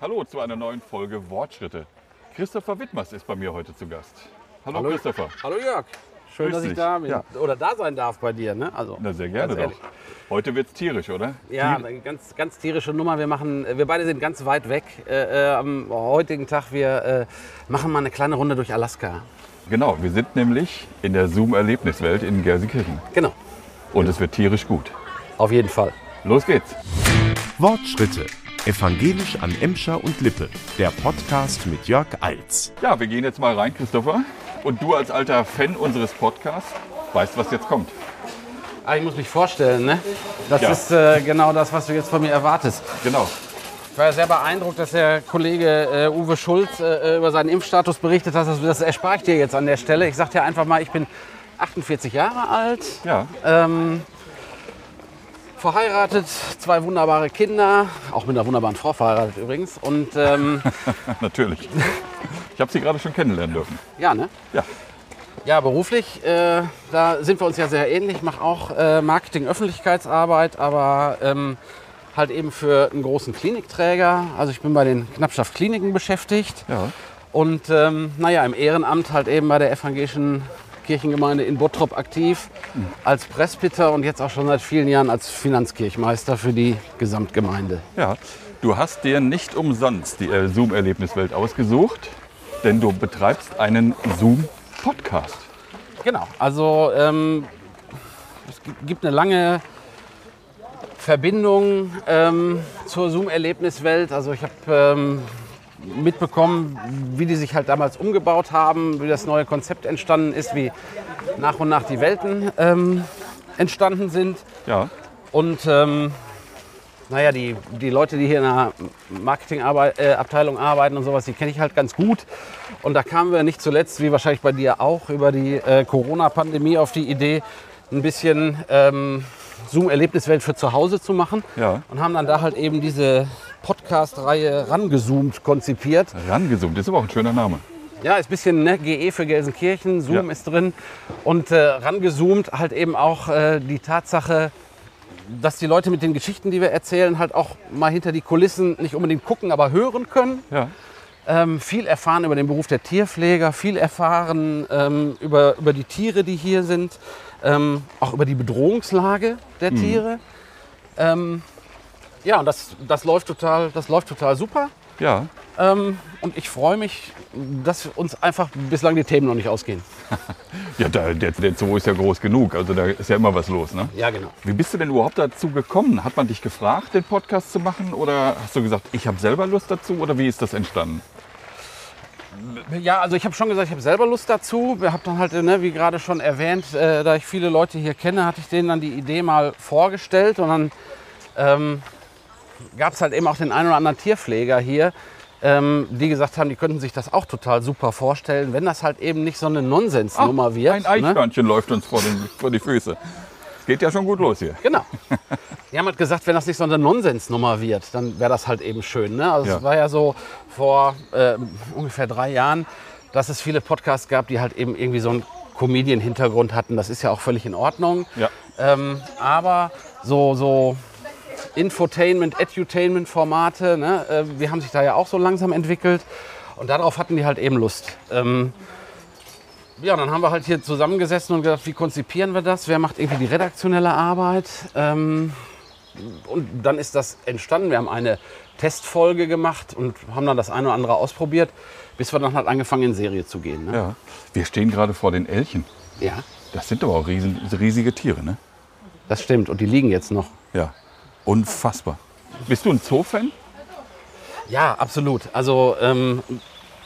Hallo zu einer neuen Folge Wortschritte. Christopher Wittmers ist bei mir heute zu Gast. Hallo, Hallo. Christopher. Hallo Jörg. Schön, Grüß dass ich dich. da bin. Ja. Oder da sein darf bei dir. Ne? Also, Na, sehr gerne doch. Heute wird's tierisch, oder? Ja, Tier- eine ganz, ganz tierische Nummer. Wir, machen, wir beide sind ganz weit weg äh, äh, am heutigen Tag. Wir äh, machen mal eine kleine Runde durch Alaska. Genau, wir sind nämlich in der Zoom-Erlebniswelt in Gelsenkirchen. Genau, Und es wird tierisch gut. auf jeden Fall. Los geht's. Wortschritte. Evangelisch an Emscher und Lippe. Der Podcast mit Jörg Eils. Ja, wir gehen jetzt mal rein, Christopher. Und du als alter Fan unseres Podcasts weißt, was jetzt kommt. Ah, ich muss mich vorstellen, ne? Das Ja. ist äh, genau das, was du jetzt von mir erwartest. Genau. Ich war ja sehr beeindruckt, dass der Kollege äh, Uwe Schulz äh, über seinen Impfstatus berichtet hat. Das, das erspare ich dir jetzt an der Stelle. Ich sage dir einfach mal, ich bin 48 Jahre alt, Ja, ähm, verheiratet, zwei wunderbare Kinder, auch mit einer wunderbaren Frau verheiratet übrigens. Und ähm, natürlich. Ich habe sie gerade schon kennenlernen dürfen. ja, ne? Ja, Ja, beruflich, äh, da sind wir uns ja sehr ähnlich. Ich mache auch äh, Marketing-Öffentlichkeitsarbeit, aber ähm, halt eben für einen großen Klinikträger. Also ich bin bei den Knappschaft Kliniken beschäftigt. ja. Und ähm, naja, im Ehrenamt halt eben bei der evangelischen Kirchengemeinde in Bottrop aktiv, als Presbyter und jetzt auch schon seit vielen Jahren als Finanzkirchmeister für die Gesamtgemeinde. Ja, du hast dir nicht umsonst die äh, Zoom-Erlebniswelt ausgesucht, denn du betreibst einen Zoom-Podcast. Genau, also ähm, es gi- gibt eine lange Verbindung ähm, zur Zoom-Erlebniswelt. Also ich habe ähm, mitbekommen, wie die sich halt damals umgebaut haben, wie das neue Konzept entstanden ist, wie nach und nach die Welten ähm, entstanden sind. Ja, Und ähm, naja, die, die Leute, die hier in der Marketingabteilung äh, arbeiten und sowas, die kenne ich halt ganz gut. Und da kamen wir nicht zuletzt, wie wahrscheinlich bei dir auch, über die äh, Corona-Pandemie auf die Idee, ein bisschen ähm, Zoom-Erlebniswelt für zu Hause zu machen. Ja. Und haben dann da halt eben diese Podcast-Reihe rangezoomt konzipiert. rangezoomt, ist aber auch ein schöner Name. Ja, ist ein bisschen ne, GE für Gelsenkirchen, Zoom Ja. ist drin. Und äh, rangezoomt halt eben auch äh, die Tatsache, dass die Leute mit den Geschichten, die wir erzählen, halt auch mal hinter die Kulissen nicht unbedingt gucken, aber hören können. Ja, Ähm, viel erfahren über den Beruf der Tierpfleger, viel erfahren ähm, über, über die Tiere, die hier sind, ähm, auch über die Bedrohungslage der Tiere. Ähm, ja, und das, das, läuft total, das läuft total super. ja. Ähm, und ich freue mich, dass uns einfach bislang die Themen noch nicht ausgehen. Ja, der, der Zoo ist ja groß genug, also da ist ja immer was los, ne? Ja, genau. Wie bist du denn überhaupt dazu gekommen? Hat man dich gefragt, den Podcast zu machen? Oder hast du gesagt, ich habe selber Lust dazu? Oder wie ist das entstanden? Ja, also ich habe schon gesagt, ich habe selber Lust dazu. Wir haben dann halt, ne, wie gerade schon erwähnt, äh, da ich viele Leute hier kenne, hatte ich denen dann die Idee mal vorgestellt. Und dann ähm, gab es halt eben auch den einen oder anderen Tierpfleger hier, ähm, die gesagt haben, die könnten sich das auch total super vorstellen, wenn das halt eben nicht so eine Nonsensnummer wird. Ein ne? Eichhörnchen läuft uns vor, den, vor die Füße. Geht ja schon gut los hier. Genau. Die haben halt gesagt, wenn das nicht so eine Nonsensnummer wird, dann wäre das halt eben schön. Ne? Also Ja. es war ja so vor äh, ungefähr drei Jahren, dass es viele Podcasts gab, die halt eben irgendwie so einen Comedian-Hintergrund hatten. Das ist ja auch völlig in Ordnung. Ja. Ähm, aber so, so Infotainment, Edutainment-Formate, ne? äh, wir haben sich da ja auch so langsam entwickelt. Und darauf hatten die halt eben Lust. Ähm, ja, dann haben wir halt hier zusammengesessen und gedacht, wie konzipieren wir das? Wer macht irgendwie die redaktionelle Arbeit? Ähm, und dann ist das entstanden. Wir haben eine Testfolge gemacht und haben dann das eine oder andere ausprobiert, bis wir dann halt angefangen in Serie zu gehen. Ne? Ja. Wir stehen gerade vor den Elchen. ja, Das sind aber auch riesen, riesige Tiere, ne? das stimmt. Und die liegen jetzt noch. Ja. Unfassbar. Bist du ein Zoo-Fan? Ja, absolut. Also ähm,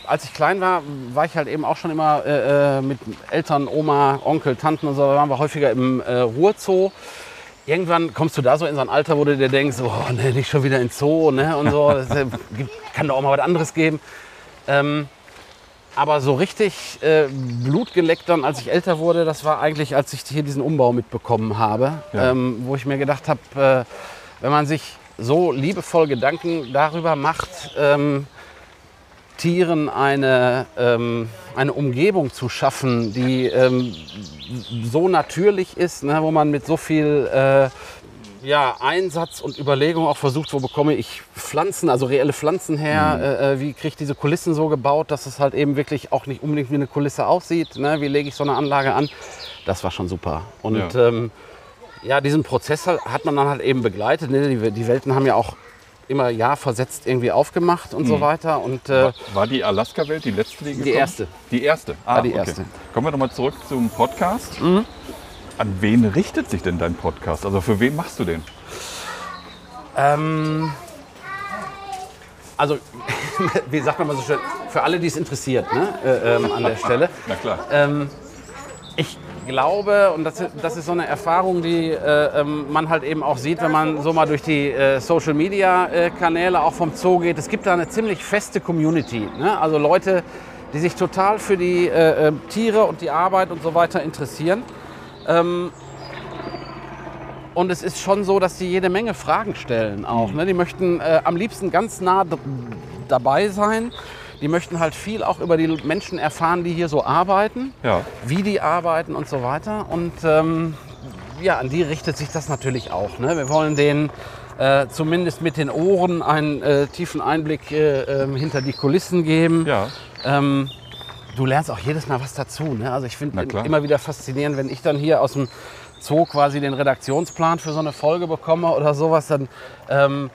als ich klein war, war ich halt eben auch schon immer äh, äh, mit Eltern, Oma, Onkel, Tanten und so, da waren wir häufiger im äh, Ruhrzoo. Irgendwann kommst du da so in so ein Alter, wo du dir denkst, oh, nee, nicht schon wieder ins Zoo ne, und so. Das äh, gibt- kann doch auch mal was anderes geben. Ähm, aber so richtig äh, Blut geleckt dann, als ich älter wurde, das war eigentlich, als ich hier diesen Umbau mitbekommen habe, Ja. ähm, wo ich mir gedacht habe, äh, wenn man sich so liebevoll Gedanken darüber macht, ähm, Tieren eine, ähm, eine Umgebung zu schaffen, die ähm, so natürlich ist, ne, wo man mit so viel äh, ja, Einsatz und Überlegung auch versucht, wo bekomme ich Pflanzen, also reelle Pflanzen her, äh, äh, wie kriege ich diese Kulissen so gebaut, dass es halt eben wirklich auch nicht unbedingt wie eine Kulisse aussieht, ne? wie lege ich so eine Anlage an. Das war schon super. Und Ja. ähm, ja, diesen Prozess hat man dann halt eben begleitet. Ne? Die, die Welten haben ja auch immer Jahr versetzt irgendwie aufgemacht und so weiter. Und äh, War, war die Alaska-Welt die letzte, die gekommen? erste. Die erste? Ah, War die erste. Kommen wir nochmal zurück zum Podcast. An wen richtet sich denn dein Podcast? Also für wen machst du den? Ähm, also, wie sagt man mal so schön, für alle, die es interessiert, ne? äh, ähm, an der Stelle. Na klar. Ähm, ich glaube, und das, ist- das ist so eine Erfahrung, die äh, ähm, man halt eben auch sieht, wenn man so mal durch die äh, Social Media äh, Kanäle auch vom Zoo geht. Es gibt da eine ziemlich feste Community. Ne? Also Leute, die sich total für die äh, äh, Tiere und die Arbeit und so weiter interessieren. Ähm, und es ist schon so, dass die jede Menge Fragen stellen auch. Ne? Die möchten äh, am liebsten ganz nah dabei sein. Die möchten halt viel auch über die Menschen erfahren, die hier so arbeiten Ja. wie die arbeiten und so weiter. Und ähm, ja, an die richtet sich das natürlich auch. Ne? Wir wollen denen äh, zumindest mit den Ohren einen äh, tiefen Einblick äh, ähm, hinter die Kulissen geben. Ja. Ähm, du lernst auch jedes Mal was dazu. Ne? Also ich finde immer wieder faszinierend, wenn ich dann hier aus dem Zoo quasi den Redaktionsplan für so eine Folge bekomme oder sowas, dann ähm,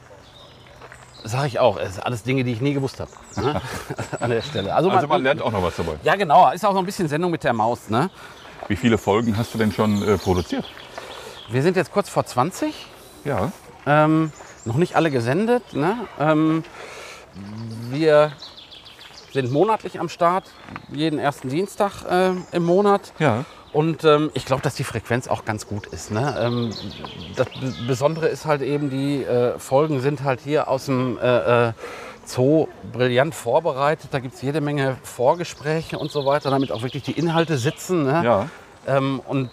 sage ich auch, es sind alles Dinge, die ich nie gewusst habe. Ne? An der Stelle. Also man lernt auch noch was dabei. Ja, genau. Ist auch so ein bisschen Sendung mit der Maus. Ne? Wie viele Folgen hast du denn schon äh, produziert? Wir sind jetzt kurz vor 20. Ja. Ähm, noch nicht alle gesendet. Ne? Ähm, wir sind monatlich am Start, jeden ersten Dienstag äh, im Monat. Ja. Und ähm, ich glaube, dass die Frequenz auch ganz gut ist. Ne? Ähm, das Besondere ist halt eben, die äh, Folgen sind halt hier aus dem äh, äh, Zoo brillant vorbereitet. Da gibt es jede Menge Vorgespräche und so weiter, damit auch wirklich die Inhalte sitzen. Ne? Ja. Ähm, und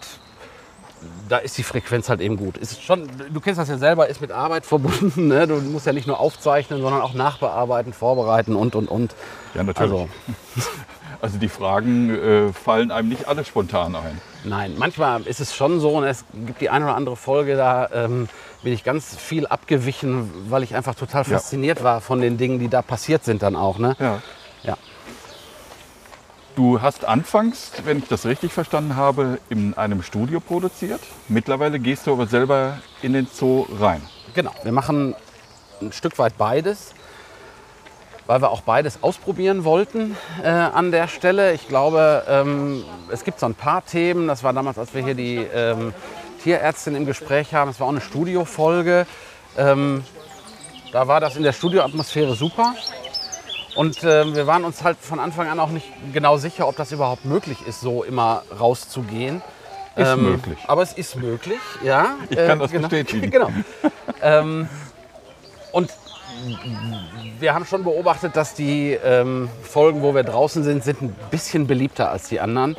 da ist die Frequenz halt eben gut. Ist schon, du kennst das ja selber, ist mit Arbeit verbunden. Ne? Du musst ja nicht nur aufzeichnen, sondern auch nachbearbeiten, vorbereiten und, und, und. Ja, natürlich. Also, Also die Fragen äh, fallen einem nicht alle spontan ein. nein, manchmal ist es schon so und es gibt die eine oder andere Folge, da ähm, bin ich ganz viel abgewichen, weil ich einfach total Ja. fasziniert war von den Dingen, die da passiert sind dann auch. Ne? Ja. Ja. Du hast anfangs, wenn ich das richtig verstanden habe, in einem Studio produziert. Mittlerweile gehst du aber selber in den Zoo rein. Genau, wir machen ein Stück weit beides, weil wir auch beides ausprobieren wollten äh, an der Stelle. Ich glaube, ähm, es gibt so ein paar Themen. Das war damals, als wir hier die ähm, Tierärztin im Gespräch haben. Es war auch eine Studiofolge. Ähm, da war das in der Studioatmosphäre super. Und ähm, wir waren uns halt von Anfang an auch nicht genau sicher, ob das überhaupt möglich ist, so immer rauszugehen. Ist möglich. Aber es ist möglich, ja. Ich kann das genau. bestätigen. genau. ähm, und wir haben schon beobachtet, dass die ähm, Folgen, wo wir draußen sind, sind ein bisschen beliebter als die anderen.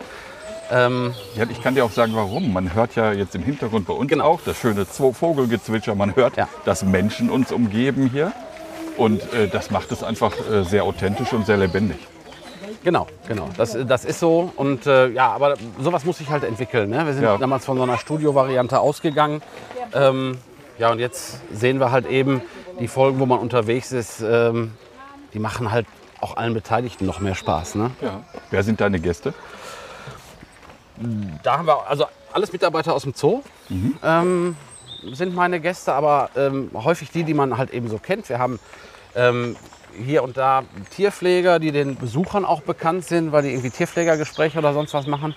Ähm, Ja, ich kann dir auch sagen, warum. Man hört ja jetzt im Hintergrund bei uns Genau. auch das schöne Vogelgezwitscher. Man hört, Ja. dass Menschen uns umgeben hier. Und äh, das macht es einfach äh, sehr authentisch und sehr lebendig. genau, genau. Das, das ist so. Und äh, ja, aber sowas muss sich halt entwickeln. Ne? Wir sind Ja. damals von so einer Studio-Variante ausgegangen. Ähm, ja, und jetzt sehen wir halt eben die Folgen, wo man unterwegs ist, ähm, die machen halt auch allen Beteiligten noch mehr Spaß. Ne? Ja. Wer sind deine Gäste? Da haben wir also alles Mitarbeiter aus dem Zoo. Ähm, sind meine Gäste, aber ähm, häufig die, die man halt eben so kennt. Wir haben ähm, hier und da Tierpfleger, die den Besuchern auch bekannt sind, weil die irgendwie Tierpflegergespräche oder sonst was machen.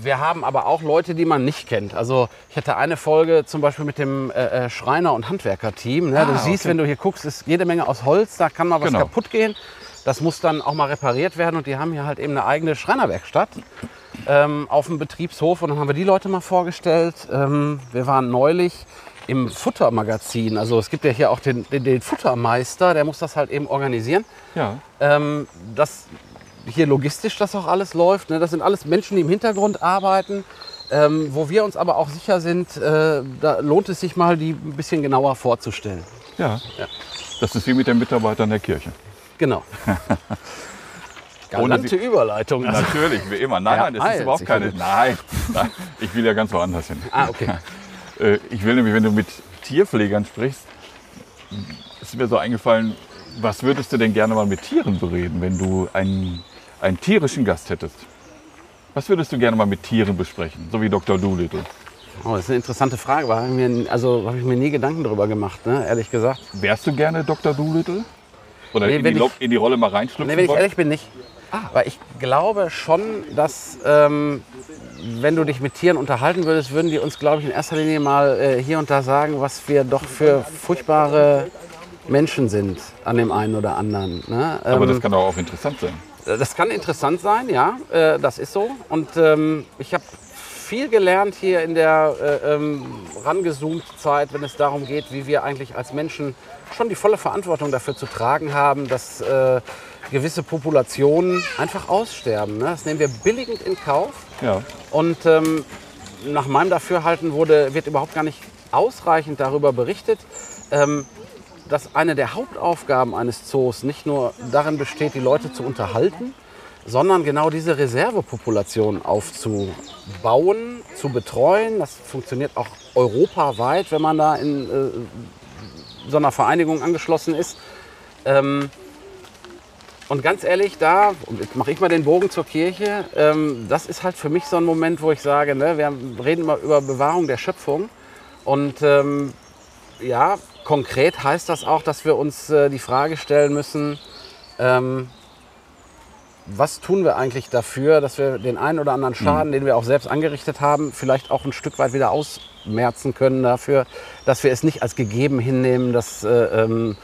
Wir haben aber auch Leute, die man nicht kennt. Also ich hatte eine Folge zum Beispiel mit dem äh, äh, Schreiner- und Handwerkerteam. Ne? du Ah, siehst, okay. wenn du hier guckst, ist jede Menge aus Holz, da kann mal was Genau. kaputt gehen. Das muss dann auch mal repariert werden und die haben hier halt eben eine eigene Schreinerwerkstatt ähm, auf dem Betriebshof und dann haben wir die Leute mal vorgestellt. Ähm, wir waren neulich im Futtermagazin. Also es gibt ja hier auch den, den, den Futtermeister, der muss das halt eben organisieren. Ja. Ähm, dass hier logistisch das auch alles läuft. Ne? Das sind alles Menschen, die im Hintergrund arbeiten. Ähm, wo wir uns aber auch sicher sind, äh, da lohnt es sich mal, die ein bisschen genauer vorzustellen. ja. Ja. Das ist wie mit den Mitarbeitern der Kirche. Genau. Ohne Galante Überleitung. Natürlich, wie immer. Nein, Ja, nein, ah, ist überhaupt keine. Nein, nein, ich will ja ganz woanders hin. Ah, okay. Äh, ich will nämlich, wenn du mit Tierpflegern sprichst, ist mir so eingefallen, was würdest du denn gerne mal mit Tieren bereden, wenn du einen, einen tierischen Gast hättest? Was würdest du gerne mal mit Tieren besprechen, so wie Dr. Doolittle? Oh, das ist eine interessante Frage. Da habe ich mir, also, habe ich mir nie Gedanken darüber gemacht, ne? ehrlich gesagt. Wärst du gerne Dr. Doolittle? Oder Nee, in, die, ich- in die Rolle mal reinschlüpfen Nee, wenn ich ehrlich bin, nicht. Weil ich glaube schon, dass ähm, wenn du dich mit Tieren unterhalten würdest, würden die uns, glaube ich, in erster Linie mal äh, hier und da sagen, was wir doch für furchtbare Menschen sind an dem einen oder anderen. Ne? Aber Ähm, das kann doch auch interessant sein. Das kann interessant sein, ja, äh, das ist so. Und ähm, ich habe viel gelernt hier in der äh, ähm, rangezoomt Zeit, wenn es darum geht, wie wir eigentlich als Menschen schon die volle Verantwortung dafür zu tragen haben, dass äh, gewisse Populationen einfach aussterben. Ne? Das nehmen wir billigend in Kauf. Ja. Und ähm, nach meinem Dafürhalten wurde, wird überhaupt gar nicht ausreichend darüber berichtet, ähm, dass eine der Hauptaufgaben eines Zoos nicht nur darin besteht, die Leute zu unterhalten, sondern genau diese Reservepopulation aufzubauen, zu betreuen. Das funktioniert auch europaweit, wenn man da in äh, so einer Vereinigung angeschlossen ist. Ähm, und ganz ehrlich, da jetzt mache ich mal den Bogen zur Kirche. Ähm, das ist halt für mich so ein Moment, wo ich sage, ne, wir reden mal über Bewahrung der Schöpfung. Und ähm, ja, konkret heißt das auch, dass wir uns äh, die Frage stellen müssen, ähm, was tun wir eigentlich dafür, dass wir den einen oder anderen Schaden, den wir auch selbst angerichtet haben, vielleicht auch ein Stück weit wieder ausmerzen können dafür, dass wir es nicht als gegeben hinnehmen, dass äh, ähm,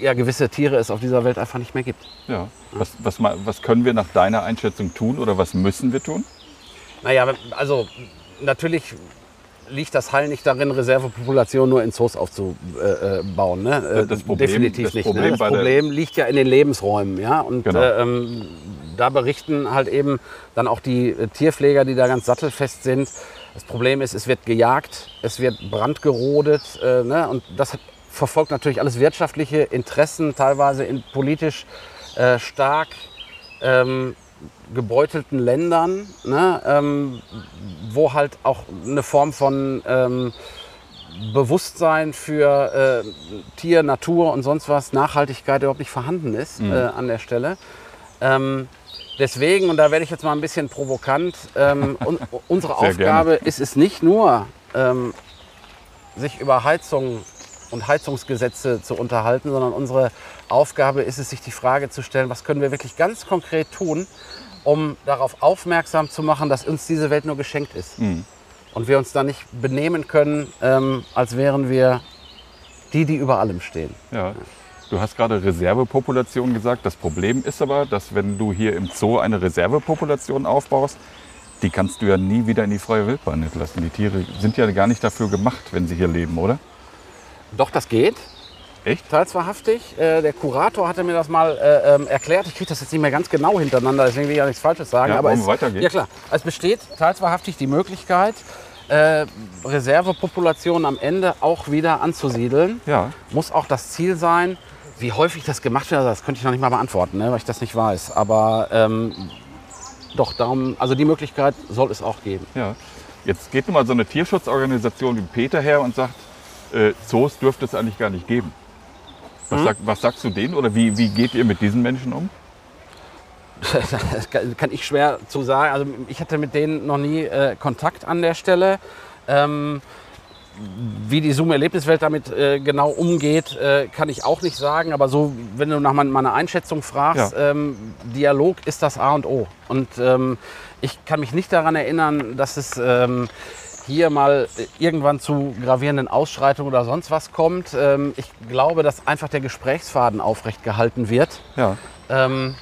ja, gewisse Tiere es auf dieser Welt einfach nicht mehr gibt. ja. Was, was, was können wir nach deiner Einschätzung tun oder was müssen wir tun? Naja, also natürlich liegt das Heil nicht darin, Reservepopulationen nur in Zoos aufzubauen. Ne? Äh, Das Problem- Definitiv das nicht. Problem ne? Das Problem liegt ja in den Lebensräumen. Ja? Und Genau. äh, ähm, da berichten halt eben dann auch die äh, Tierpfleger, die da ganz sattelfest sind. Das Problem ist, es wird gejagt, es wird brandgerodet. Äh, ne? Und das verfolgt natürlich alles wirtschaftliche Interessen, teilweise in politisch äh, stark ähm, gebeutelten Ländern, ne, ähm, wo halt auch eine Form von ähm, Bewusstsein für äh, Tier, Natur und sonst was, Nachhaltigkeit überhaupt nicht vorhanden ist äh, an der Stelle. Ähm, deswegen, und da werde ich jetzt mal ein bisschen provokant, ähm, un unsere Sehr Aufgabe ist es nicht nur, ähm, sich über Heizung und Heizungsgesetze zu unterhalten, sondern unsere Aufgabe ist es, sich die Frage zu stellen, was können wir wirklich ganz konkret tun, um darauf aufmerksam zu machen, dass uns diese Welt nur geschenkt ist. Und wir uns da nicht benehmen können, ähm, als wären wir die, die über allem stehen. Ja. Du hast gerade Reservepopulation gesagt. Das Problem ist aber, dass wenn du hier im Zoo eine Reservepopulation aufbaust, die kannst du ja nie wieder in die freie Wildbahn entlassen. Die Tiere sind ja gar nicht dafür gemacht, wenn sie hier leben, oder? Doch, das geht. Echt? Teils wahrhaftig. Äh, der Kurator hatte mir das mal äh, ähm, erklärt. Ich kriege das jetzt nicht mehr ganz genau hintereinander, deswegen will ich ja nichts Falsches sagen. Ja, aber es, wir weitergehen? Ja klar. Es besteht teils wahrhaftig die Möglichkeit, äh, Reservepopulationen am Ende auch wieder anzusiedeln. Ja. Muss auch das Ziel sein. Wie häufig das gemacht wird, das könnte ich noch nicht mal beantworten, ne, weil ich das nicht weiß. Aber ähm, doch, darum, also die Möglichkeit soll es auch geben. Ja. Jetzt geht nun mal so eine Tierschutzorganisation wie Peter her und sagt, äh, Zoos dürfte es eigentlich gar nicht geben. Was, Mhm. sag, was sagst du denen oder wie, wie geht ihr mit diesen Menschen um? Das kann ich schwer zu sagen. Also ich hatte mit denen noch nie äh, Kontakt an der Stelle. Ähm, wie die Zoom-Erlebniswelt damit äh, genau umgeht, äh, kann ich auch nicht sagen. Aber so, wenn du nach mein- meiner Einschätzung fragst, Ja. ähm, Dialog ist das A und O. Und ähm, ich kann mich nicht daran erinnern, dass es ähm, hier mal äh, irgendwann zu gravierenden Ausschreitungen oder sonst was kommt. Ähm, ich glaube, dass einfach der Gesprächsfaden aufrecht gehalten wird Ja. ähm,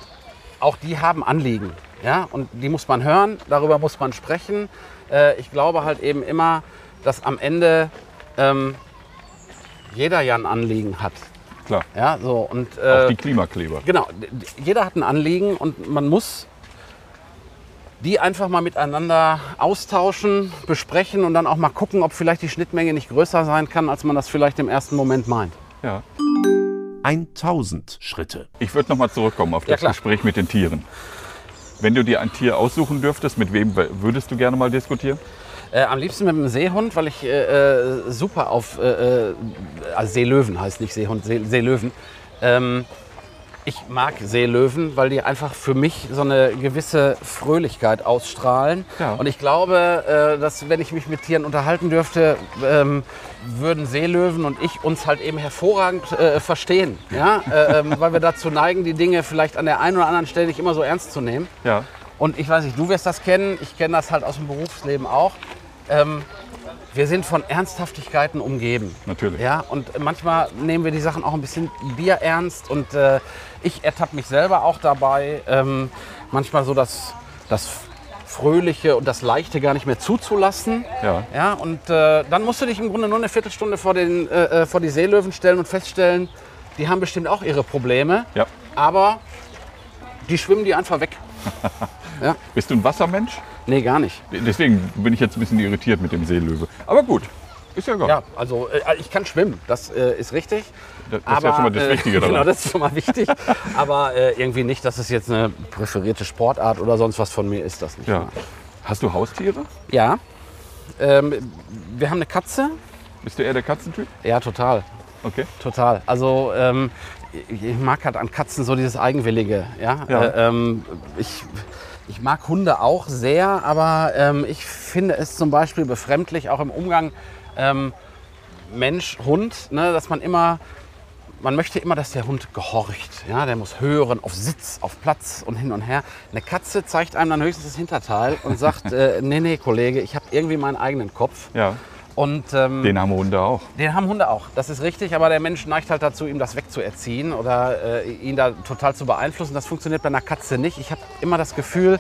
auch die haben Anliegen. Ja? Und die muss man hören, darüber muss man sprechen. Äh, ich glaube halt eben immer, dass am Ende ähm, jeder ja ein Anliegen hat. Klar. Ja, so, und, Auch äh, die Klimakleber. genau, jeder hat ein Anliegen und man muss die einfach mal miteinander austauschen, besprechen und dann auch mal gucken, ob vielleicht die Schnittmenge nicht größer sein kann, als man das vielleicht im ersten Moment meint. Ja. 1000 Schritte. Ich würde noch mal zurückkommen auf Ja, das klar. Gespräch mit den Tieren. Wenn du dir ein Tier aussuchen dürftest, mit wem würdest du gerne mal diskutieren? Äh, am liebsten mit einem Seehund, weil ich äh, äh, super auf, äh, äh, also Seelöwen heißt nicht Seehund, See, Seelöwen. Ähm, ich mag Seelöwen, weil die einfach für mich so eine gewisse Fröhlichkeit ausstrahlen. Ja. Und ich glaube, äh, dass wenn ich mich mit Tieren unterhalten dürfte, ähm, würden Seelöwen und ich uns halt eben hervorragend äh, verstehen. Ja? äh, ähm, weil wir dazu neigen, die Dinge vielleicht an der einen oder anderen Stelle nicht immer so ernst zu nehmen. Ja. Und ich weiß nicht, du wirst das kennen, ich kenne das halt aus dem Berufsleben auch. Ähm, wir sind von Ernsthaftigkeiten umgeben. Natürlich. Ja, und manchmal nehmen wir die Sachen auch ein bisschen bierernst und äh, ich ertappe mich selber auch dabei, ähm, manchmal so das, das Fröhliche und das Leichte gar nicht mehr zuzulassen. Ja. Ja, und äh, dann musst du dich im Grunde nur eine Viertelstunde vor, den, äh, äh, vor die Seelöwen stellen und feststellen, die haben bestimmt auch ihre Probleme, Ja. aber die schwimmen die einfach weg. ja, Bist du ein Wassermensch? nee, gar nicht. Deswegen bin ich jetzt ein bisschen irritiert mit dem Seelöwe. Aber gut, ist ja egal. Ja, also äh, ich kann schwimmen, das äh, ist richtig. Das das ist ja schon mal das äh, Wichtige daran. Genau, das ist schon mal wichtig. aber äh, irgendwie nicht, dass es jetzt eine präferierte Sportart oder sonst was von mir ist, das nicht. Ja. Hast du Haustiere? Ja. Ähm, wir haben eine Katze. Bist du eher der Katzentyp? Ja, total. Okay. Total. Also ähm, ich, ich mag halt an Katzen so dieses Eigenwillige. Ja? Ja. Äh, ähm, ich, ich mag Hunde auch sehr, aber ähm, ich finde es zum Beispiel befremdlich, auch im Umgang ähm, Mensch-Hund, ne, dass man immer, man möchte immer, dass der Hund gehorcht. Ja? Der muss hören, auf Sitz, auf Platz und hin und her. Eine Katze zeigt einem dann höchstens das Hinterteil und sagt, äh, nee, nee, Kollege, ich habe irgendwie meinen eigenen Kopf. Ja. Und ähm, Den haben Hunde auch. den haben Hunde auch, das ist richtig, aber der Mensch neigt halt dazu, ihm das wegzuerziehen oder äh, ihn da total zu beeinflussen. Das funktioniert bei einer Katze nicht. Ich habe immer das Gefühl,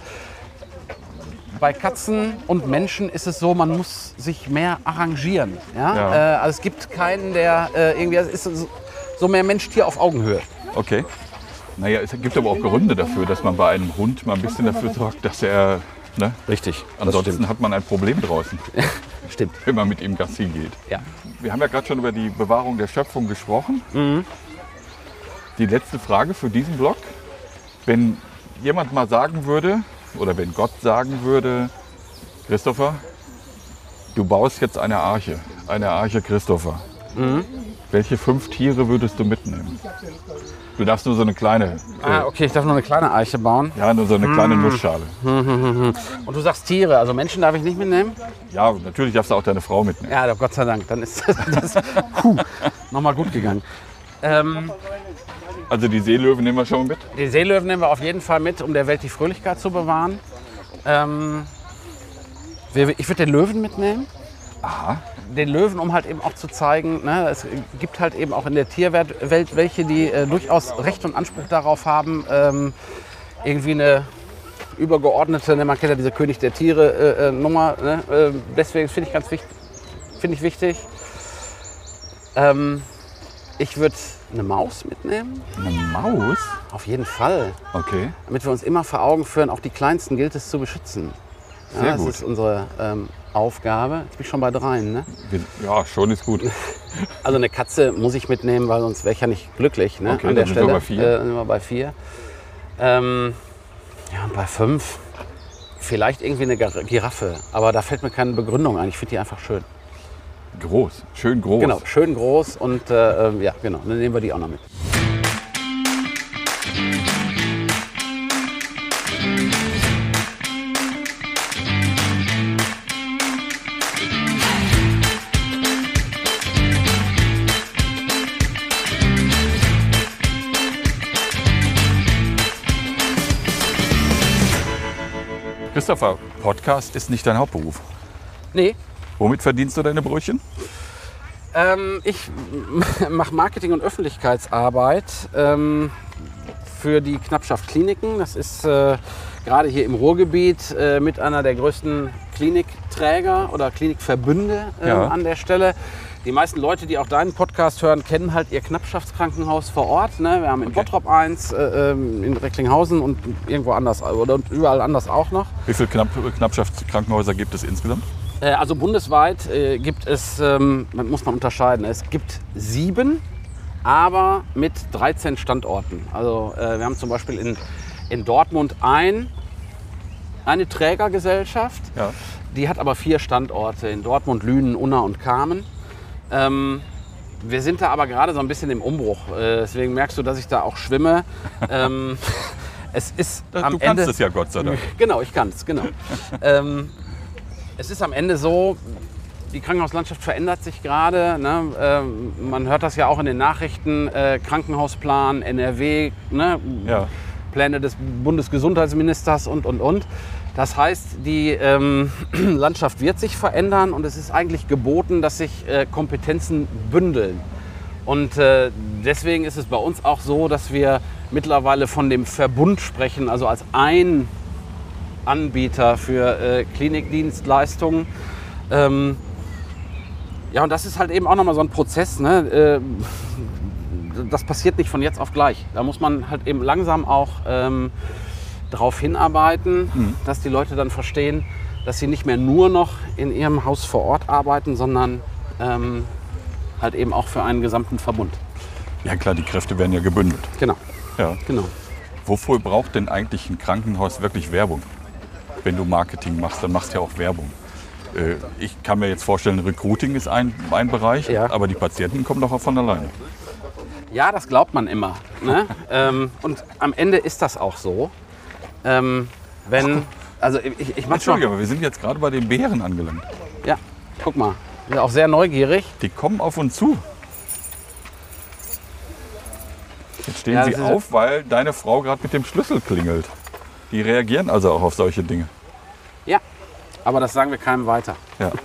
bei Katzen und Menschen ist es so, man muss sich mehr arrangieren. Ja? Ja. Äh, also es gibt keinen, der äh, irgendwie, es ist so- so mehr Mensch-Tier auf Augenhöhe. Okay. Naja, es gibt aber auch Gründe dafür, dass man bei einem Hund mal ein bisschen dafür sorgt, dass er. Ne? Richtig. Ansonsten hat man ein Problem draußen, Stimmt. wenn man mit ihm Gassi geht. Ja. Wir haben ja gerade schon über die Bewahrung der Schöpfung gesprochen. Die letzte Frage für diesen Blog. Wenn jemand mal sagen würde, oder wenn Gott sagen würde, Christopher, du baust jetzt eine Arche, eine Arche Christopher. Welche fünf Tiere würdest du mitnehmen? Du darfst nur so eine kleine, Ah, äh, okay, ich darf nur eine kleine Eiche bauen. ja, nur so eine kleine Nussschale. Und du sagst Tiere, also Menschen darf ich nicht mitnehmen? Ja, natürlich darfst du auch deine Frau mitnehmen. Ja, Gott sei Dank. Dann ist das puh, nochmal gut gegangen. Ähm, Also die Seelöwen nehmen wir schon mit. den Seelöwen nehmen wir auf jeden Fall mit, um der Welt die Fröhlichkeit zu bewahren. Ähm, ich würde den Löwen mitnehmen. Aha. Den Löwen, um halt eben auch zu zeigen, ne, es gibt halt eben auch in der Tierwelt Welt welche, die äh, durchaus Recht und Anspruch darauf haben, ähm, irgendwie eine übergeordnete, ne, man kennt ja diese König der Tiere äh, äh, Nummer. Ne, äh, deswegen finde ich ganz wichtig, finde ich wichtig. Ähm, ich würde eine Maus mitnehmen, Eine Maus? auf jeden Fall, Okay. damit wir uns immer vor Augen führen, auch die Kleinsten gilt es zu beschützen. Sehr das gut. ist unsere ähm, Aufgabe. Jetzt bin ich schon bei dreien. Ne? Ja, schon ist gut. Also eine Katze muss ich mitnehmen, weil sonst wäre ich ja nicht glücklich. Ne? Okay, An der dann sind wir Stelle bei vier. Äh, sind wir bei vier. Ähm, ja, und bei fünf vielleicht irgendwie eine Giraffe. Aber da fällt mir keine Begründung ein. Ich finde die einfach schön. Groß, schön groß. Genau, schön groß und äh, ähm, ja, genau. Dann nehmen wir die auch noch mit. Christopher, Podcast ist nicht dein Hauptberuf. Nee, Womit verdienst du deine Brötchen? Ähm, ich mache Marketing und Öffentlichkeitsarbeit ähm, für die Knappschaft Kliniken. Das ist äh, gerade hier im Ruhrgebiet äh, mit einer der größten Klinikträger oder Klinikverbünde äh, Ja. an der Stelle. Die meisten Leute, die auch deinen Podcast hören, kennen halt ihr Knappschaftskrankenhaus vor Ort. Ne? Wir haben in Okay. Bottrop eins, äh, ähm, in Recklinghausen und irgendwo anders oder und überall anders auch noch. Wie viele Knapp Knappschaftskrankenhäuser gibt es insgesamt? Äh, Also bundesweit äh, gibt es, ähm, man muss man unterscheiden, es gibt sieben, aber mit 13 Standorten. Also äh, wir haben zum Beispiel in, in Dortmund ein, eine Trägergesellschaft. Ja. Die hat aber vier Standorte in Dortmund, Lünen, Unna und Kamen. Ähm, wir sind da aber gerade so ein bisschen im Umbruch. Äh, deswegen merkst du, dass ich da auch schwimme. ähm, es ist Du am kannst Ende, es ja, Gott sei Dank. Genau, ich kann es, genau. ähm, es ist am Ende so, die Krankenhauslandschaft verändert sich gerade. Ne? Ähm, man hört das ja auch in den Nachrichten, äh, Krankenhausplan, NRW, ne? Ja. Pläne des Bundesgesundheitsministers und, und, und. Das heißt, die ähm, Landschaft wird sich verändern und es ist eigentlich geboten, dass sich äh, Kompetenzen bündeln. Und äh, deswegen ist es bei uns auch so, dass wir mittlerweile von dem Verbund sprechen, also als ein Anbieter für äh, Klinikdienstleistungen. Ähm, ja, und das ist halt eben auch nochmal so ein Prozess. Ne? Äh, das passiert nicht von jetzt auf gleich. Da muss man halt eben langsam auch ähm, darauf hinarbeiten, dass die Leute dann verstehen, dass sie nicht mehr nur noch in ihrem Haus vor Ort arbeiten, sondern ähm, halt eben auch für einen gesamten Verbund. ja, klar, die Kräfte werden ja gebündelt. Genau, Ja. genau. Wofür braucht denn eigentlich ein Krankenhaus wirklich Werbung? Wenn du Marketing machst, dann machst du ja auch Werbung. Äh, Ich kann mir jetzt vorstellen, Recruiting ist ein, ein Bereich, Ja. aber die Patienten kommen doch auch von alleine. Ja, das glaubt man immer. Ne? ähm, und am Ende ist das auch so. Ähm, wenn, also ich, ich mach Entschuldige, mal, aber wir sind jetzt gerade bei den Bären angelangt. ja, guck mal, wir sind auch sehr neugierig. Die kommen auf uns zu. Jetzt stehen Ja, sie das ist- auf, weil deine Frau gerade mit dem Schlüssel klingelt. Die reagieren also auch auf solche Dinge. Ja, aber das sagen wir keinem weiter. Ja.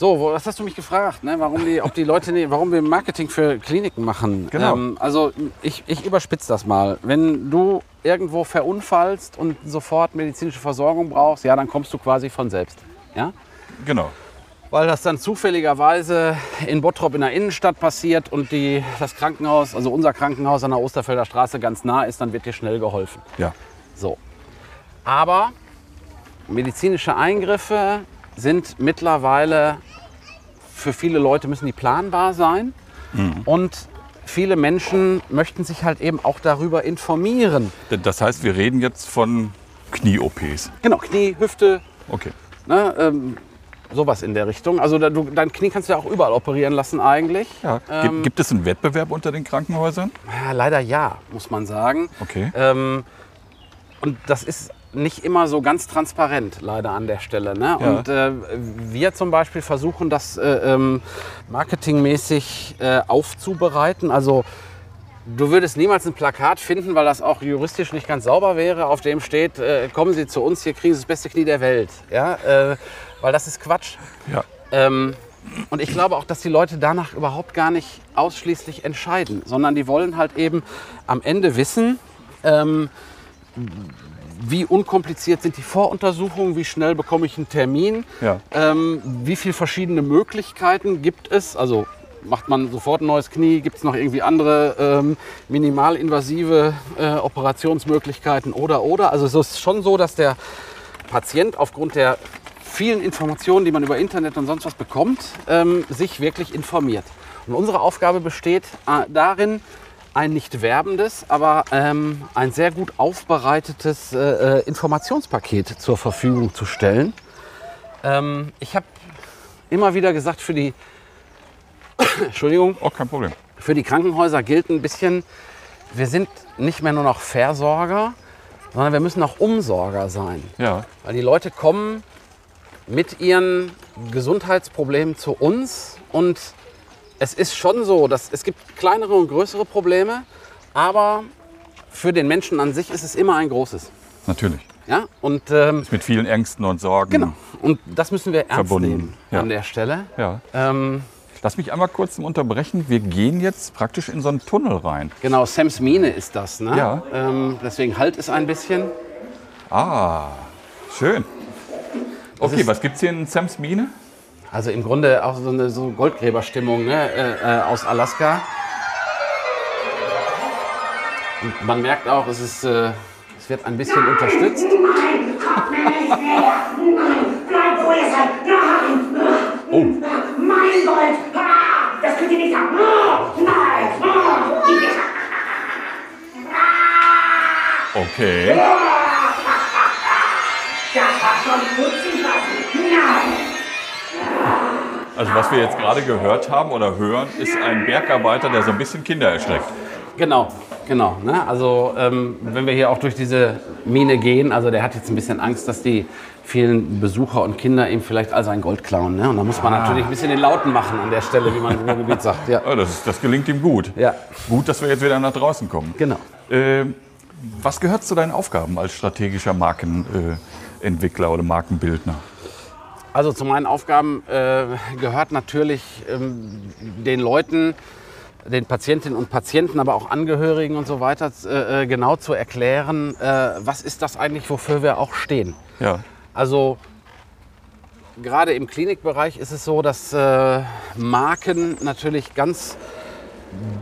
So, was hast du mich gefragt? Ne? Warum, die, ob die Leute, ne, warum wir Marketing für Kliniken machen? Genau. Ähm, also ich, ich überspitze das mal. Wenn du irgendwo verunfallst und sofort medizinische Versorgung brauchst, ja, dann kommst du quasi von selbst. Ja? Genau. Weil das dann zufälligerweise in Bottrop in der Innenstadt passiert und die, das Krankenhaus, also unser Krankenhaus an der Osterfelder Straße ganz nah ist, dann wird dir schnell geholfen. Ja. So. Aber medizinische Eingriffe sind mittlerweile für viele Leute müssen die planbar sein und viele Menschen möchten sich halt eben auch darüber informieren. Das heißt, wir reden jetzt von Knie-OPs. Genau, Knie, Hüfte, Okay. ne, ähm, sowas in der Richtung. Also da, du, dein Knie kannst du ja auch überall operieren lassen eigentlich. Ja. Ähm, Gibt, gibt es einen Wettbewerb unter den Krankenhäusern? Ja, leider ja, muss man sagen. Okay. Ähm, und das ist nicht immer so ganz transparent, leider an der Stelle. Ne? Ja. Und äh, wir zum Beispiel versuchen das äh, ähm, marketingmäßig äh, aufzubereiten. Also du würdest niemals ein Plakat finden, weil das auch juristisch nicht ganz sauber wäre, auf dem steht, äh, kommen Sie zu uns, hier kriegen Sie das beste Knie der Welt. Ja? Äh, weil das ist Quatsch. Ja. Ähm, und ich glaube auch, dass die Leute danach überhaupt gar nicht ausschließlich entscheiden, sondern die wollen halt eben am Ende wissen, ähm, wie unkompliziert sind die Voruntersuchungen, wie schnell bekomme ich einen Termin, Ja. ähm, wie viele verschiedene Möglichkeiten gibt es. Also macht man sofort ein neues Knie, gibt es noch irgendwie andere ähm, minimalinvasive äh, Operationsmöglichkeiten oder oder. Also es ist schon so, dass der Patient aufgrund der vielen Informationen, die man über Internet und sonst was bekommt, ähm, sich wirklich informiert. Und unsere Aufgabe besteht äh, darin, ein nicht werbendes, aber ähm, ein sehr gut aufbereitetes äh, äh, Informationspaket zur Verfügung zu stellen. Ähm, ich habe immer wieder gesagt, für die, Entschuldigung, Auch kein Problem. für die Krankenhäuser gilt ein bisschen, wir sind nicht mehr nur noch Versorger, sondern wir müssen auch Umsorger sein. Ja. Weil die Leute kommen mit ihren Gesundheitsproblemen zu uns und es ist schon so, dass es gibt kleinere und größere Probleme, aber für den Menschen an sich ist es immer ein großes. Natürlich. Ja? Und, ähm, Mit vielen Ängsten und Sorgen. genau. und das müssen wir ernst Verbunden, nehmen ja. an der Stelle. Ja. Ähm, Lass mich einmal kurz unterbrechen. Wir gehen jetzt praktisch in so einen Tunnel rein. genau, Sams Mine ist das. Ne? Ja. Ähm, deswegen halt es ein bisschen. Ah, schön. Okay, ist- was gibt's hier in Sams Mine? Also im Grunde auch so eine so Goldgräberstimmung ne? äh, äh, aus Alaska. Und man merkt auch, es, ist, äh, es wird ein bisschen unterstützt. Nein, bleibt wo ihr seid. Nein, Oh, mein Gold. Ah, das könnt ihr nicht haben. Ah, Nein, mir. okay. Das schon putzen lassen. Nein! Also was wir jetzt gerade gehört haben oder hören, ist ein Bergarbeiter, der so ein bisschen Kinder erschreckt. Genau, genau. Ne? Also ähm, wenn wir hier auch durch diese Mine gehen, also der hat jetzt ein bisschen Angst, dass die vielen Besucher und Kinder ihm vielleicht all sein Gold klauen. Ne? Und da muss man natürlich ein bisschen den Lauten machen an der Stelle, wie man im Ruhrgebiet sagt. Ja. Oh, das, ist, das gelingt ihm gut. Ja. Gut, dass wir jetzt wieder nach draußen kommen. Genau. Ähm, was gehört zu deinen Aufgaben als strategischer Markenentwickler oder Markenbildner? Also zu meinen Aufgaben äh, gehört natürlich ähm, den Leuten, den Patientinnen und Patienten, aber auch Angehörigen und so weiter äh, äh, genau zu erklären, äh, was ist das eigentlich, wofür wir auch stehen. Ja. Also gerade im Klinikbereich ist es so, dass äh, Marken natürlich ganz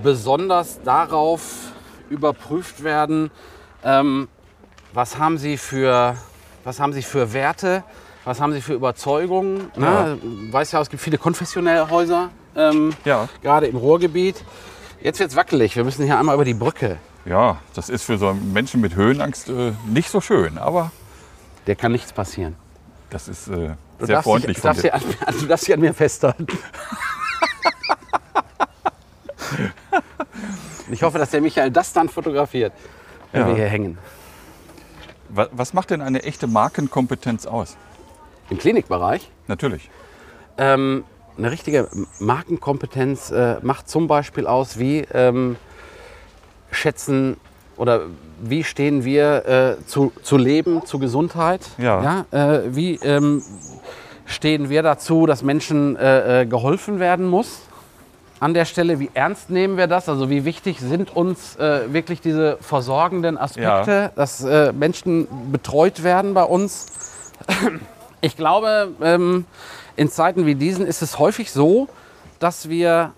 besonders darauf überprüft werden, ähm, was, haben sie für, was haben sie für Werte, was haben sie für Überzeugungen. Ne? Weiß ja, es gibt viele konfessionelle Häuser, ähm, Ja. gerade im Ruhrgebiet. Jetzt wird es wackelig, wir müssen hier einmal über die Brücke. Ja, das ist für so einen Menschen mit Höhenangst äh, nicht so schön, aber Der kann nichts passieren. das ist äh, sehr freundlich dich, von dir. an, du darfst dich an mir festhalten. ich hoffe, dass der Michael das dann fotografiert, wenn Ja. wir hier hängen. Wa- Was macht denn eine echte Markenkompetenz aus? Im Klinikbereich Natürlich. ähm, eine richtige Markenkompetenz äh, macht zum Beispiel aus, wie ähm, schätzen oder wie stehen wir äh, zu, zu Leben, zu Gesundheit. Ja. äh, wie ähm, stehen wir dazu, dass Menschen äh, äh, geholfen werden muss? An der Stelle, wie ernst nehmen wir das? Also wie wichtig sind uns äh, wirklich diese versorgenden Aspekte, Ja. dass Menschen betreut werden bei uns? Ich glaube, ähm, in Zeiten wie diesen ist es häufig so, dass wir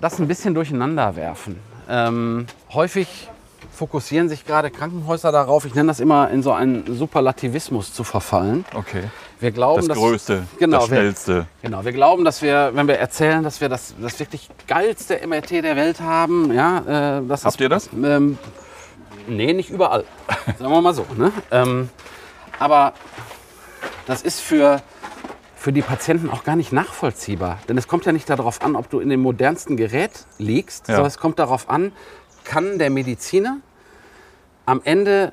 das ein bisschen durcheinander werfen. Ähm, häufig fokussieren sich gerade Krankenhäuser darauf, ich nenne das immer in so einen Superlativismus zu verfallen. Okay. Wir glauben, Das dass, Größte, genau, das wir- Schnellste. Genau, wir glauben, dass wir, wenn wir erzählen, dass wir das, das wirklich geilste MRT der Welt haben, ja, äh, das Habt ist, ihr das? Ähm, nee, nicht überall. Sagen wir mal so. Ne? Ähm, aber das ist für, für die Patienten auch gar nicht nachvollziehbar. Denn es kommt ja nicht darauf an, ob du in dem modernsten Gerät liegst, Ja. sondern es kommt darauf an, kann der Mediziner am Ende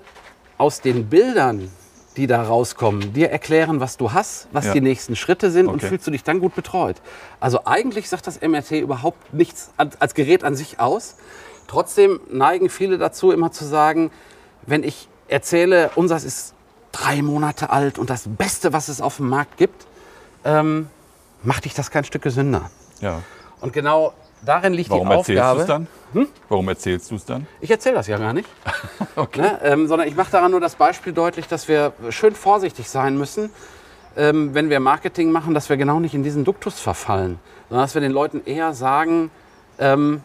aus den Bildern, die da rauskommen, dir erklären, was du hast, was Ja. die nächsten Schritte sind und Okay. fühlst du dich dann gut betreut. Also eigentlich sagt das MRT überhaupt nichts als als Gerät an sich aus. Trotzdem neigen viele dazu, immer zu sagen, wenn ich erzähle, unseres ist drei Monate alt und das Beste, was es auf dem Markt gibt, ähm, macht dich das kein Stück gesünder. Ja. Und genau darin liegt Warum die erzählst Aufgabe. es dann? Hm? Warum erzählst du es dann? Ich erzähle das ja gar nicht. ne? ähm, sondern ich mache daran nur das Beispiel deutlich, dass wir schön vorsichtig sein müssen, ähm, wenn wir Marketing machen, dass wir genau nicht in diesen Duktus verfallen, sondern dass wir den Leuten eher sagen, ähm,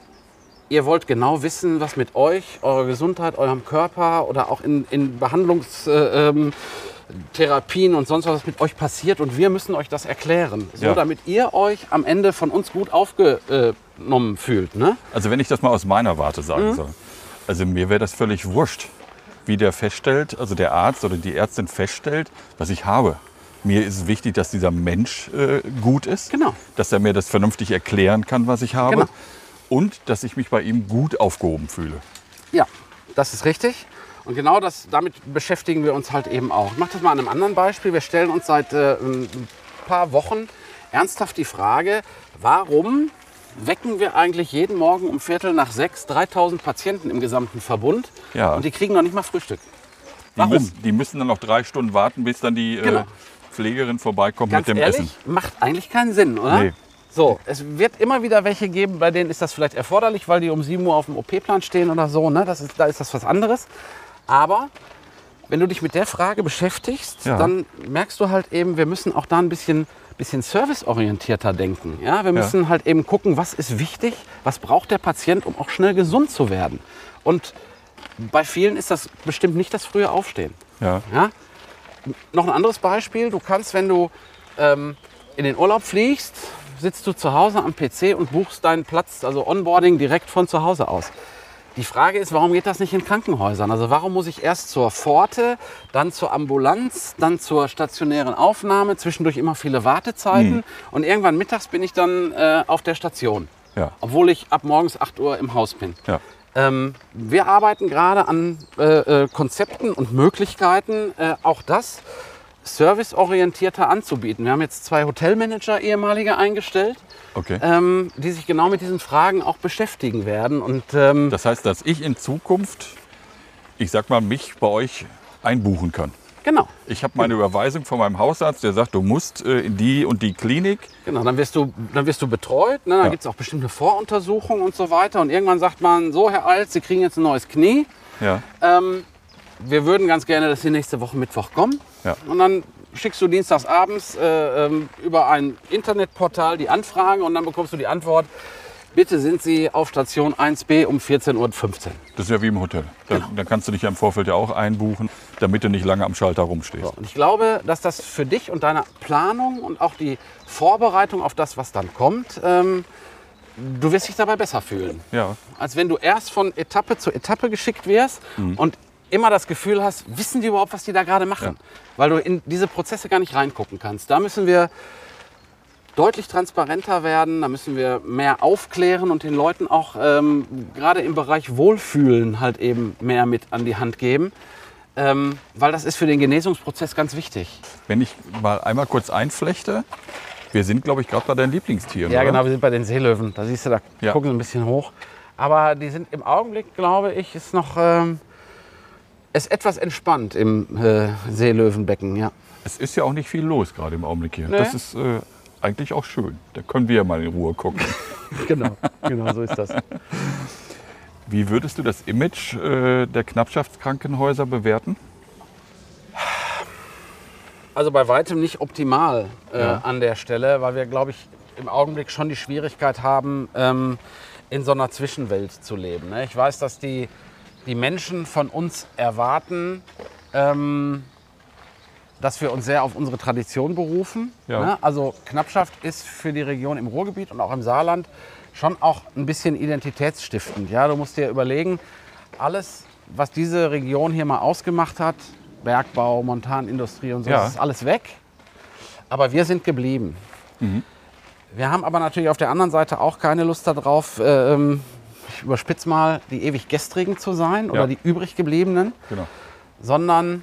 ihr wollt genau wissen, was mit euch, eurer Gesundheit, eurem Körper oder auch in, in Behandlungstherapien äh, ähm, und sonst was mit euch passiert und wir müssen euch das erklären, so Ja. damit ihr euch am Ende von uns gut aufgenommen fühlt. Ne? Also wenn ich das mal aus meiner Warte sagen Mhm. soll. Also mir wäre das völlig wurscht, wie der feststellt, also der Arzt oder die Ärztin feststellt, was ich habe. Mir ist wichtig, dass dieser Mensch äh, gut ist, Genau. dass er mir das vernünftig erklären kann, was ich habe Genau. Und dass ich mich bei ihm gut aufgehoben fühle. Ja, das ist richtig. Und genau das, damit beschäftigen wir uns halt eben auch. Ich mache das mal an einem anderen Beispiel. Wir stellen uns seit äh, ein paar Wochen ernsthaft die Frage, warum wecken wir eigentlich jeden Morgen um Viertel nach sechs 3000 Patienten im gesamten Verbund Ja. und die kriegen noch nicht mal Frühstück. Die, Warum? müssen, die müssen dann noch drei Stunden warten, bis dann die Genau. äh, Pflegerin vorbeikommt Ganz mit dem ehrlich, Essen. macht eigentlich keinen Sinn, oder? Nee. So, es wird immer wieder welche geben, bei denen ist das vielleicht erforderlich, weil die um 7 Uhr auf dem OP-Plan stehen oder so. Ne? Das ist, da ist das was anderes. Aber wenn du dich mit der Frage beschäftigst, Ja. dann merkst du halt eben, wir müssen auch da ein bisschen, bisschen serviceorientierter denken. Ja? Wir müssen halt eben gucken, was ist wichtig, was braucht der Patient, um auch schnell gesund zu werden. Und bei vielen ist das bestimmt nicht das frühe Aufstehen. Ja. Ja? Noch ein anderes Beispiel. Du kannst, wenn du ähm, in den Urlaub fliegst, sitzt du zu Hause am PC und buchst deinen Platz, also Onboarding direkt von zu Hause aus. Die Frage ist, warum geht das nicht in Krankenhäusern? Also warum muss ich erst zur Pforte, dann zur Ambulanz, dann zur stationären Aufnahme, zwischendurch immer viele Wartezeiten und irgendwann mittags bin ich dann äh, auf der Station, Ja. obwohl ich ab morgens 8 Uhr im Haus bin. Ja. Ähm, wir arbeiten gerade an äh, äh, Konzepten und Möglichkeiten, äh, auch das serviceorientierter anzubieten. Wir haben jetzt zwei Hotelmanager, ehemalige, eingestellt, Okay. ähm, die sich genau mit diesen Fragen auch beschäftigen werden. Und ähm, Das heißt, dass ich in Zukunft, ich sag mal, mich bei euch einbuchen kann. genau, Ich habe meine Überweisung von meinem Hausarzt, der sagt, du musst äh, in die und die Klinik. genau, dann wirst du, dann wirst du betreut. Ne? Dann Ja. gibt es auch bestimmte Voruntersuchungen und so weiter. Und irgendwann sagt man, so Herr Alt, Sie kriegen jetzt ein neues Knie. Ja. Ähm, wir würden ganz gerne, dass Sie nächste Woche Mittwoch kommen. Ja. Und dann schickst du dienstags abends äh, ähm, über ein Internetportal die Anfrage und dann bekommst du die Antwort, bitte sind Sie auf Station 1b um 14.15 Uhr. Das ist ja wie im Hotel. Da, Genau. da kannst du dich ja im Vorfeld ja auch einbuchen, damit du nicht lange am Schalter rumstehst. So, und ich glaube, dass das für dich und deine Planung und auch die Vorbereitung auf das, was dann kommt, ähm, du wirst dich dabei besser fühlen. Ja. Als wenn du erst von Etappe zu Etappe geschickt wirst und immer das Gefühl hast, wissen die überhaupt, was die da gerade machen? Weil du in diese Prozesse gar nicht reingucken kannst. Da müssen wir deutlich transparenter werden, da müssen wir mehr aufklären und den Leuten auch ähm, gerade im Bereich Wohlfühlen halt eben mehr mit an die Hand geben. Ähm, weil das ist für den Genesungsprozess ganz wichtig. Wenn ich mal einmal kurz einflechte, wir sind, glaube ich, gerade bei deinen Lieblingstieren. Ja, oder? genau, wir sind bei den Seelöwen. Da siehst du, da Ja. gucken sie ein bisschen hoch. Aber die sind im Augenblick, glaube ich, ist noch ähm, ist etwas entspannt im äh, Seelöwenbecken. Ja. Es ist ja auch nicht viel los gerade im Augenblick hier. Nee. Das ist äh, eigentlich auch schön. Da können wir ja mal in Ruhe gucken. Genau, genau so ist das. Wie würdest du das Image äh, der Knappschaftskrankenhäuser bewerten? Also bei weitem nicht optimal äh, Ja. an der Stelle, weil wir, glaube ich, im Augenblick schon die Schwierigkeit haben, ähm, in so einer Zwischenwelt zu leben. Ne? Ich weiß, dass die, die Menschen von uns erwarten, ähm, dass wir uns sehr auf unsere Tradition berufen. Ja. Ne? Also Knappschaft ist für die Region im Ruhrgebiet und auch im Saarland schon auch ein bisschen identitätsstiftend. Ja? Du musst dir überlegen, alles, was diese Region hier mal ausgemacht hat, Bergbau, Montanindustrie und so, Ja. das ist alles weg. Aber wir sind geblieben. Wir haben aber natürlich auf der anderen Seite auch keine Lust darauf, äh, ähm, ich überspitze mal, die ewig Gestrigen zu sein oder Ja. die übrig gebliebenen, Genau. sondern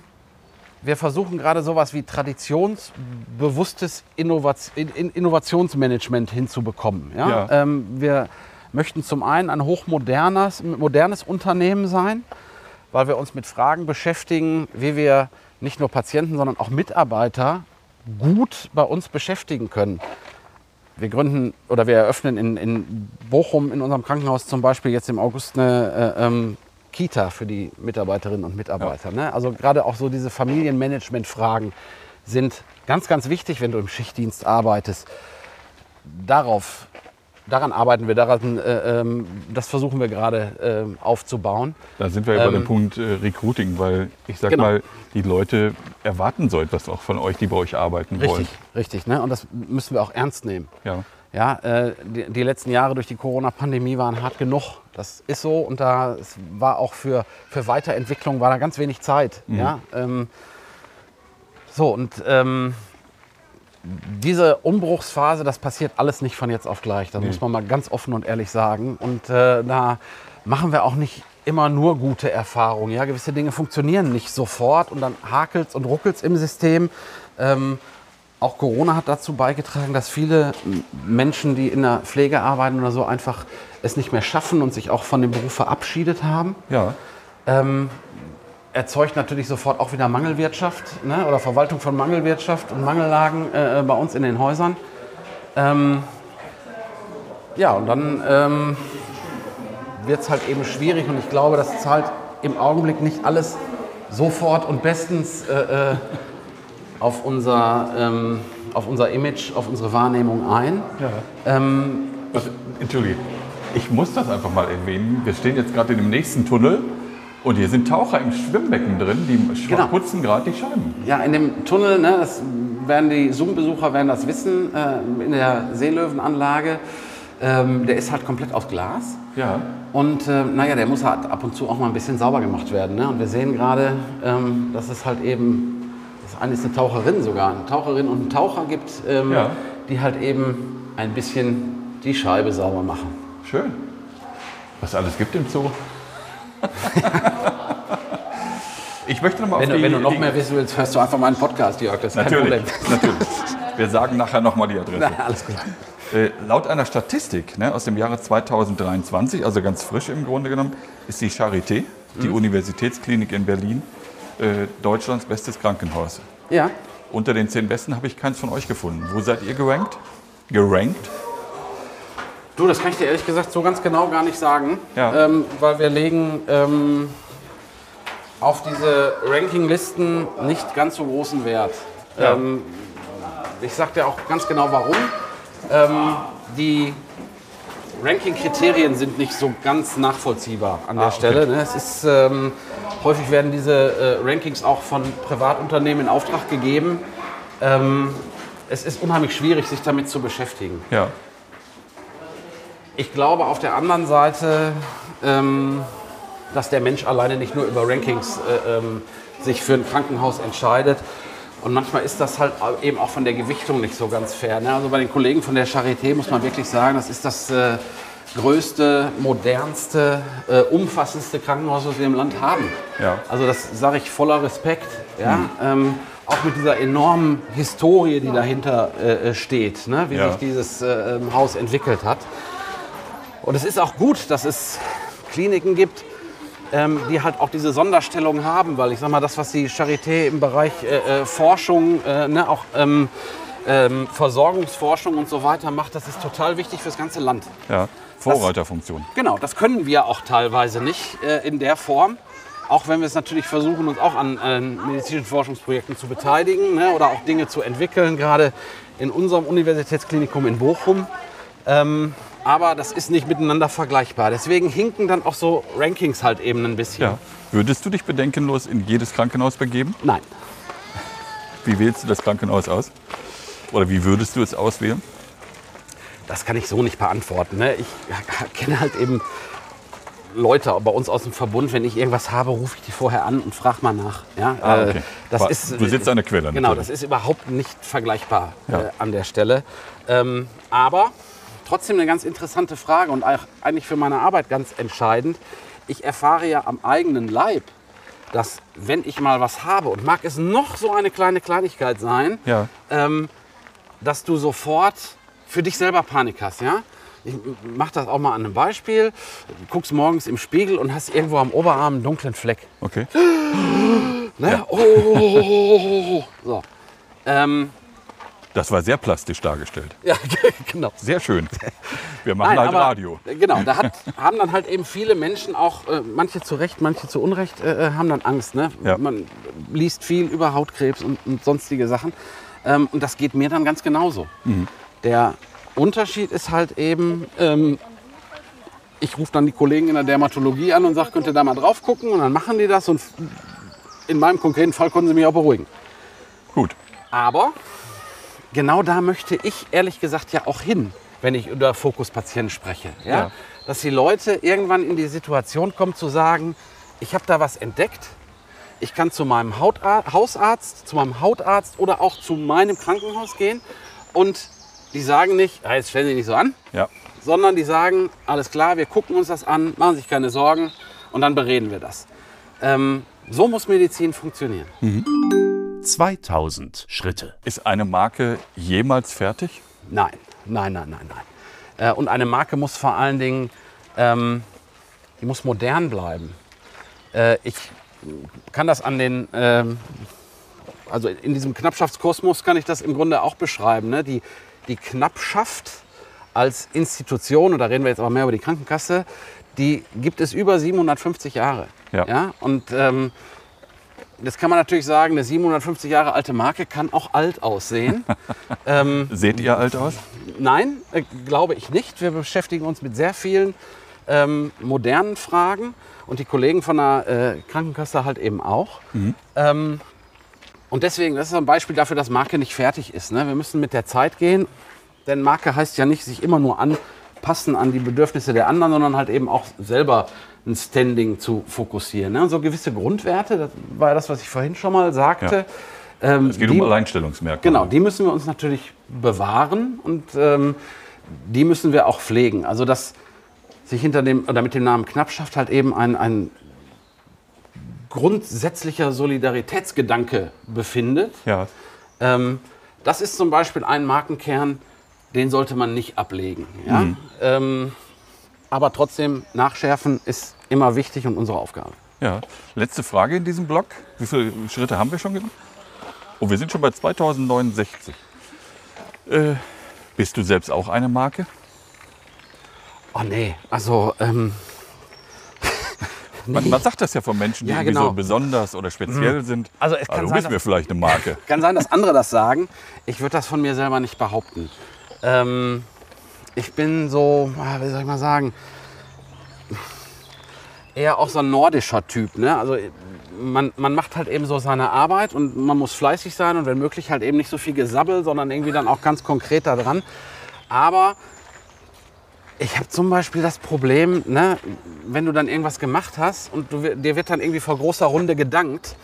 wir versuchen gerade sowas wie traditionsbewusstes Innovat In- In- Innovationsmanagement hinzubekommen. Ja? Ja. Ähm, wir möchten zum einen ein hochmodernes modernes Unternehmen sein, weil wir uns mit Fragen beschäftigen, wie wir nicht nur Patienten, sondern auch Mitarbeiter gut bei uns beschäftigen können. Wir gründen oder wir eröffnen in, in Bochum in unserem Krankenhaus zum Beispiel jetzt im August eine äh, ähm, Kita für die Mitarbeiterinnen und Mitarbeiter. Ne? Also gerade auch so diese Familienmanagement-Fragen sind ganz, ganz wichtig, wenn du im Schichtdienst arbeitest. Darauf, daran arbeiten wir, daran, äh, ähm, das versuchen wir gerade ähm, aufzubauen. Da sind wir ja bei dem Ähm, Punkt äh, Recruiting, weil ich sag Genau. mal, die Leute erwarten so etwas auch von euch, die bei euch arbeiten wollen. Richtig, richtig. Ne? Und das müssen wir auch ernst nehmen. Ja. Ja, äh, die, die letzten Jahre durch die Corona-Pandemie waren hart genug. Das ist so und da war auch für, für Weiterentwicklung war da ganz wenig Zeit. Ja, ähm, so und ähm, diese Umbruchsphase, das passiert alles nicht von jetzt auf gleich. Das muss man mal ganz offen und ehrlich sagen. Und äh, da machen wir auch nicht immer nur gute Erfahrungen. Ja, gewisse Dinge funktionieren nicht sofort und dann hakelt und ruckelt im System. Ähm, auch Corona hat dazu beigetragen, dass viele Menschen, die in der Pflege arbeiten oder so, einfach es nicht mehr schaffen und sich auch von dem Beruf verabschiedet haben. Ja. Ähm, erzeugt natürlich sofort auch wieder Mangelwirtschaft ne? oder Verwaltung von Mangelwirtschaft und Mangellagen äh, bei uns in den Häusern. Ähm, ja, und dann ähm, wird es halt eben schwierig und ich glaube, das zahlt im Augenblick nicht alles sofort und bestens äh, äh, auf, unser, ähm, auf unser Image, auf unsere Wahrnehmung ein. Ähm, Also, Entschuldige, ich muss das einfach mal erwähnen. Wir stehen jetzt gerade in dem nächsten Tunnel und hier sind Taucher im Schwimmbecken drin, die Genau. putzen gerade die Scheiben. Ja, in dem Tunnel, ne, das werden die Zoom-Besucher werden das wissen, äh, in der Seelöwenanlage Ähm, der ist halt komplett aus Glas. Ja. Und äh, naja, der muss halt ab und zu auch mal ein bisschen sauber gemacht werden. Ne? Und wir sehen gerade, ähm, dass es halt eben, das eine ist eine Taucherin sogar, eine Taucherin und einen Taucher gibt, ähm, Ja. die halt eben ein bisschen die Scheibe sauber machen. Schön. Was alles gibt im Zoo. Ich möchte noch mal Wenn, auf du- die, wenn du noch mehr wissen willst, hörst du einfach meinen Podcast, Jörg. Das ist kein Natürlich, Problem. natürlich. Wir sagen nachher noch mal die Adresse. Na, alles klar. Äh, laut einer Statistik ne, aus dem Jahre 2023, also ganz frisch im Grunde genommen, ist die Charité, die Mhm. Universitätsklinik in Berlin, äh, Deutschlands bestes Krankenhaus. Ja, Unter den zehn besten habe ich keins von euch gefunden. Wo seid ihr gerankt? Gerankt? Du, das kann ich dir ehrlich gesagt so ganz genau gar nicht sagen, Ja. ähm, weil wir legen ähm, auf diese Rankinglisten nicht ganz so großen Wert. Ja. Ähm, ich sag dir auch ganz genau warum. Ähm, die Ranking-Kriterien sind nicht so ganz nachvollziehbar an der Ah, okay. Stelle. Ne? Es ist, ähm, häufig werden diese äh, Rankings auch von Privatunternehmen in Auftrag gegeben. Ähm, es ist unheimlich schwierig, sich damit zu beschäftigen. Ja. Ich glaube auf der anderen Seite, ähm, dass der Mensch alleine nicht nur über Rankings äh, ähm, sich für ein Krankenhaus entscheidet. Und manchmal ist das halt eben auch von der Gewichtung nicht so ganz fair. Ne? Also bei den Kollegen von der Charité muss man wirklich sagen, das ist das äh, größte, modernste, äh, umfassendste Krankenhaus, was wir im Land haben. Ja. Also das sage ich voller Respekt. Ja? Ähm, auch mit dieser enormen Historie, die dahinter äh, steht, ne? wie Ja. sich dieses äh, ähm, Haus entwickelt hat. Und es ist auch gut, dass es Kliniken gibt, ähm, die halt auch diese Sonderstellung haben, weil ich sag mal, das, was die Charité im Bereich äh, äh, Forschung, äh, ne, auch ähm, ähm, Versorgungsforschung und so weiter macht, das ist total wichtig fürs ganze Land. ja. Vorreiterfunktion. Genau, das können wir auch teilweise nicht äh, in der Form. Auch wenn wir es natürlich versuchen, uns auch an äh, medizinischen Forschungsprojekten zu beteiligen ne, oder auch Dinge zu entwickeln, gerade in unserem Universitätsklinikum in Bochum. Aber das ist nicht miteinander vergleichbar. Deswegen hinken dann auch so Rankings halt eben ein bisschen. Ja. Würdest du dich bedenkenlos in jedes Krankenhaus begeben? Nein. Wie wählst du das Krankenhaus aus? Oder wie würdest du es auswählen? Das kann ich so nicht beantworten. Ne? Ich kenne halt eben Leute bei uns aus dem Verbund, wenn ich irgendwas habe, rufe ich die vorher an und frage mal nach. Ja? Ah, Äh, okay. das Aber ist, du sitzt an der Quelle Genau, natürlich. das ist überhaupt nicht vergleichbar Ja. äh, an der Stelle. Ähm, aber trotzdem eine ganz interessante Frage und eigentlich für meine Arbeit ganz entscheidend. Ich erfahre ja am eigenen Leib, dass wenn ich mal was habe und mag es noch so eine kleine Kleinigkeit sein, Ja. ähm, dass du sofort für dich selber Panik hast, ja? Ich mach das auch mal an einem Beispiel. Du guckst morgens im Spiegel und hast irgendwo am Oberarm einen dunklen Fleck. Okay. Ne? Oh, oh, oh, oh, oh. So. Ähm, Das war sehr plastisch dargestellt. ja, genau. Sehr schön. Wir machen halt aber, Radio. Genau, da hat, haben dann halt eben viele Menschen auch, äh, manche zu Recht, manche zu Unrecht, äh, äh, haben dann Angst. Ne? Ja. Man liest viel über Hautkrebs und, und sonstige Sachen. Ähm, und das geht mir dann ganz genauso. Mhm. Der Unterschied ist halt eben, ähm, ich rufe dann die Kollegen in der Dermatologie an und sage, könnt ihr da mal drauf gucken? Und dann machen die das und in meinem konkreten Fall konnten sie mich auch beruhigen. Gut. Aber genau da möchte ich ehrlich gesagt ja auch hin, wenn ich über Fokuspatienten spreche. Ja? Ja. Dass die Leute irgendwann in die Situation kommen zu sagen, ich habe da was entdeckt, ich kann zu meinem Hautar Hausarzt, zu meinem Hautarzt oder auch zu meinem Krankenhaus gehen und die sagen nicht, "Ah, jetzt stellen Sie nicht so an, Ja. sondern die sagen, alles klar, wir gucken uns das an, machen sich keine Sorgen und dann bereden wir das. Ähm, so muss Medizin funktionieren. 2000 Schritte. Ist eine Marke jemals fertig? Nein, nein, nein, nein, nein. Äh, und eine Marke muss vor allen Dingen, ähm, die muss modern bleiben. Äh, ich kann das an den, ähm, also in diesem Knappschaftskosmos kann ich das im Grunde auch beschreiben. Ne? Die, die Knappschaft als Institution, und da reden wir jetzt aber mehr über die Krankenkasse, die gibt es über 750 Jahre. Ja. Und ähm, das kann man natürlich sagen, eine 750 Jahre alte Marke kann auch alt aussehen. ähm, Seht ihr alt aus? Nein, äh, glaube ich nicht. Wir beschäftigen uns mit sehr vielen ähm, modernen Fragen und die Kollegen von der äh, Krankenkasse halt eben auch. Ähm, und deswegen, das ist ein Beispiel dafür, dass Marke nicht fertig ist. Ne? Wir müssen mit der Zeit gehen, denn Marke heißt ja nicht, sich immer nur an passen an die Bedürfnisse der anderen, sondern halt eben auch selber ein Standing zu fokussieren. Ne? So gewisse Grundwerte, das war ja das, was ich vorhin schon mal sagte. Ähm, Es geht die- um Alleinstellungsmerkmale. Genau, die müssen wir uns natürlich bewahren und ähm, die müssen wir auch pflegen. Also dass sich hinter dem oder mit dem Namen Knappschaft halt eben ein, ein grundsätzlicher Solidaritätsgedanke befindet. Ja. Ähm, das ist zum Beispiel ein Markenkern, den sollte man nicht ablegen. Ja? Ähm, aber trotzdem, nachschärfen ist immer wichtig und unsere Aufgabe. ja. Letzte Frage in diesem Blog. Wie viele Schritte haben wir schon gemacht? Oh, wir sind schon bei 2069. Äh, bist du selbst auch eine Marke? Oh nee, also ähm, Man, man sagt das ja von Menschen, die Ja, irgendwie so genau. besonders oder speziell sind. Also es kann du sein, bist mir vielleicht eine Marke. Kann sein, dass andere das sagen. Ich würde das von mir selber nicht behaupten. Ähm, ich bin so, ah, wie soll ich mal sagen, eher auch so ein nordischer Typ. Ne? Also man, man macht halt eben so seine Arbeit und man muss fleißig sein und wenn möglich halt eben nicht so viel Gesabbel, sondern irgendwie dann auch ganz konkret da dran. Aber ich habe zum Beispiel das Problem, ne, wenn du dann irgendwas gemacht hast und du, dir wird dann irgendwie vor großer Runde gedankt,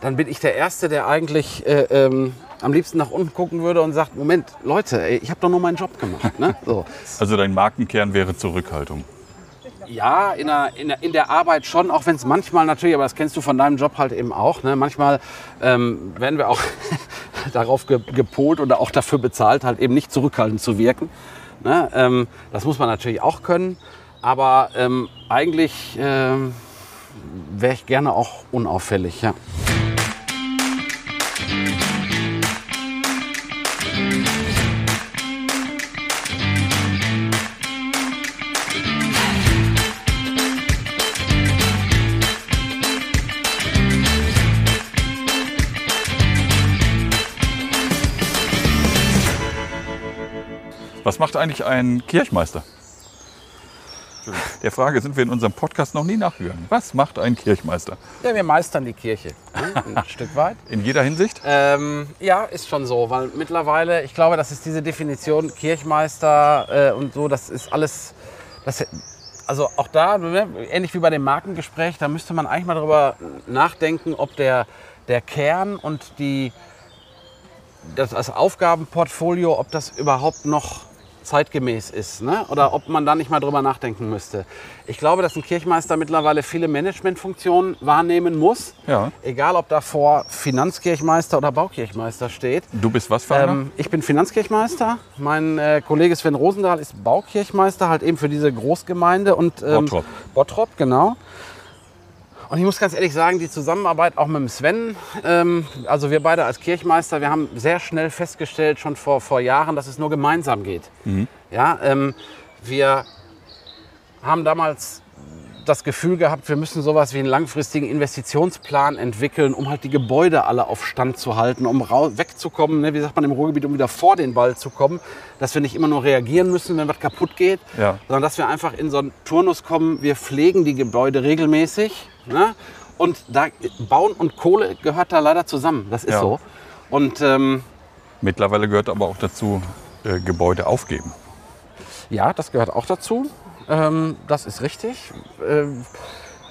dann bin ich der Erste, der eigentlich äh, ähm, am liebsten nach unten gucken würde und sagt, Moment, Leute, ey, ich habe doch nur meinen Job gemacht. Ne? So. Also dein Markenkern wäre Zurückhaltung. Ja, in der, in, der, in der Arbeit schon, auch wenn es manchmal natürlich, aber das kennst du von deinem Job halt eben auch, ne? manchmal ähm, werden wir auch darauf ge gepolt oder auch dafür bezahlt, halt eben nicht zurückhaltend zu wirken. Ne? Ähm, das muss man natürlich auch können, aber ähm, eigentlich ähm, wäre ich gerne auch unauffällig. Ja. Was macht eigentlich ein Kirchmeister? Der Frage sind wir in unserem Podcast noch nie nachgegangen. Was macht ein Kirchmeister? ja, wir meistern die Kirche ein Stück weit. In jeder Hinsicht? Ähm, ja, ist schon so, weil mittlerweile, ich glaube, das ist diese Definition Kirchmeister äh, und so, das ist alles, das, also auch da, ne, ähnlich wie bei dem Markengespräch, da müsste man eigentlich mal darüber nachdenken, ob der, der Kern und die, das, das Aufgabenportfolio, ob das überhaupt noch zeitgemäß ist ne? oder ob man da nicht mal drüber nachdenken müsste. Ich glaube, dass ein Kirchmeister mittlerweile viele Managementfunktionen wahrnehmen muss. Ja. Egal, ob davor Finanzkirchmeister oder Baukirchmeister steht. Du bist was für einer? Ähm, ich bin Finanzkirchmeister. Mein äh, Kollege Sven Rosendahl ist Baukirchmeister, halt eben für diese Großgemeinde und ähm, Bottrop. Bottrop, genau. Und ich muss ganz ehrlich sagen, die Zusammenarbeit auch mit dem Sven, ähm, also wir beide als Kirchmeister, wir haben sehr schnell festgestellt, schon vor, vor Jahren, dass es nur gemeinsam geht. Ja, ähm, wir haben damals das Gefühl gehabt, wir müssen sowas wie einen langfristigen Investitionsplan entwickeln, um halt die Gebäude alle auf Stand zu halten, um wegzukommen, ne, wie sagt man im Ruhrgebiet, um wieder vor den Ball zu kommen, dass wir nicht immer nur reagieren müssen, wenn was kaputt geht, Ja. sondern dass wir einfach in so einen Turnus kommen, wir pflegen die Gebäude regelmäßig ne, und da Bauen und Kohle gehört da leider zusammen, das ist Ja. so. Und ähm, Mittlerweile gehört aber auch dazu, äh, Gebäude aufgeben. Ja, das gehört auch dazu. Ähm, das ist richtig. Ähm,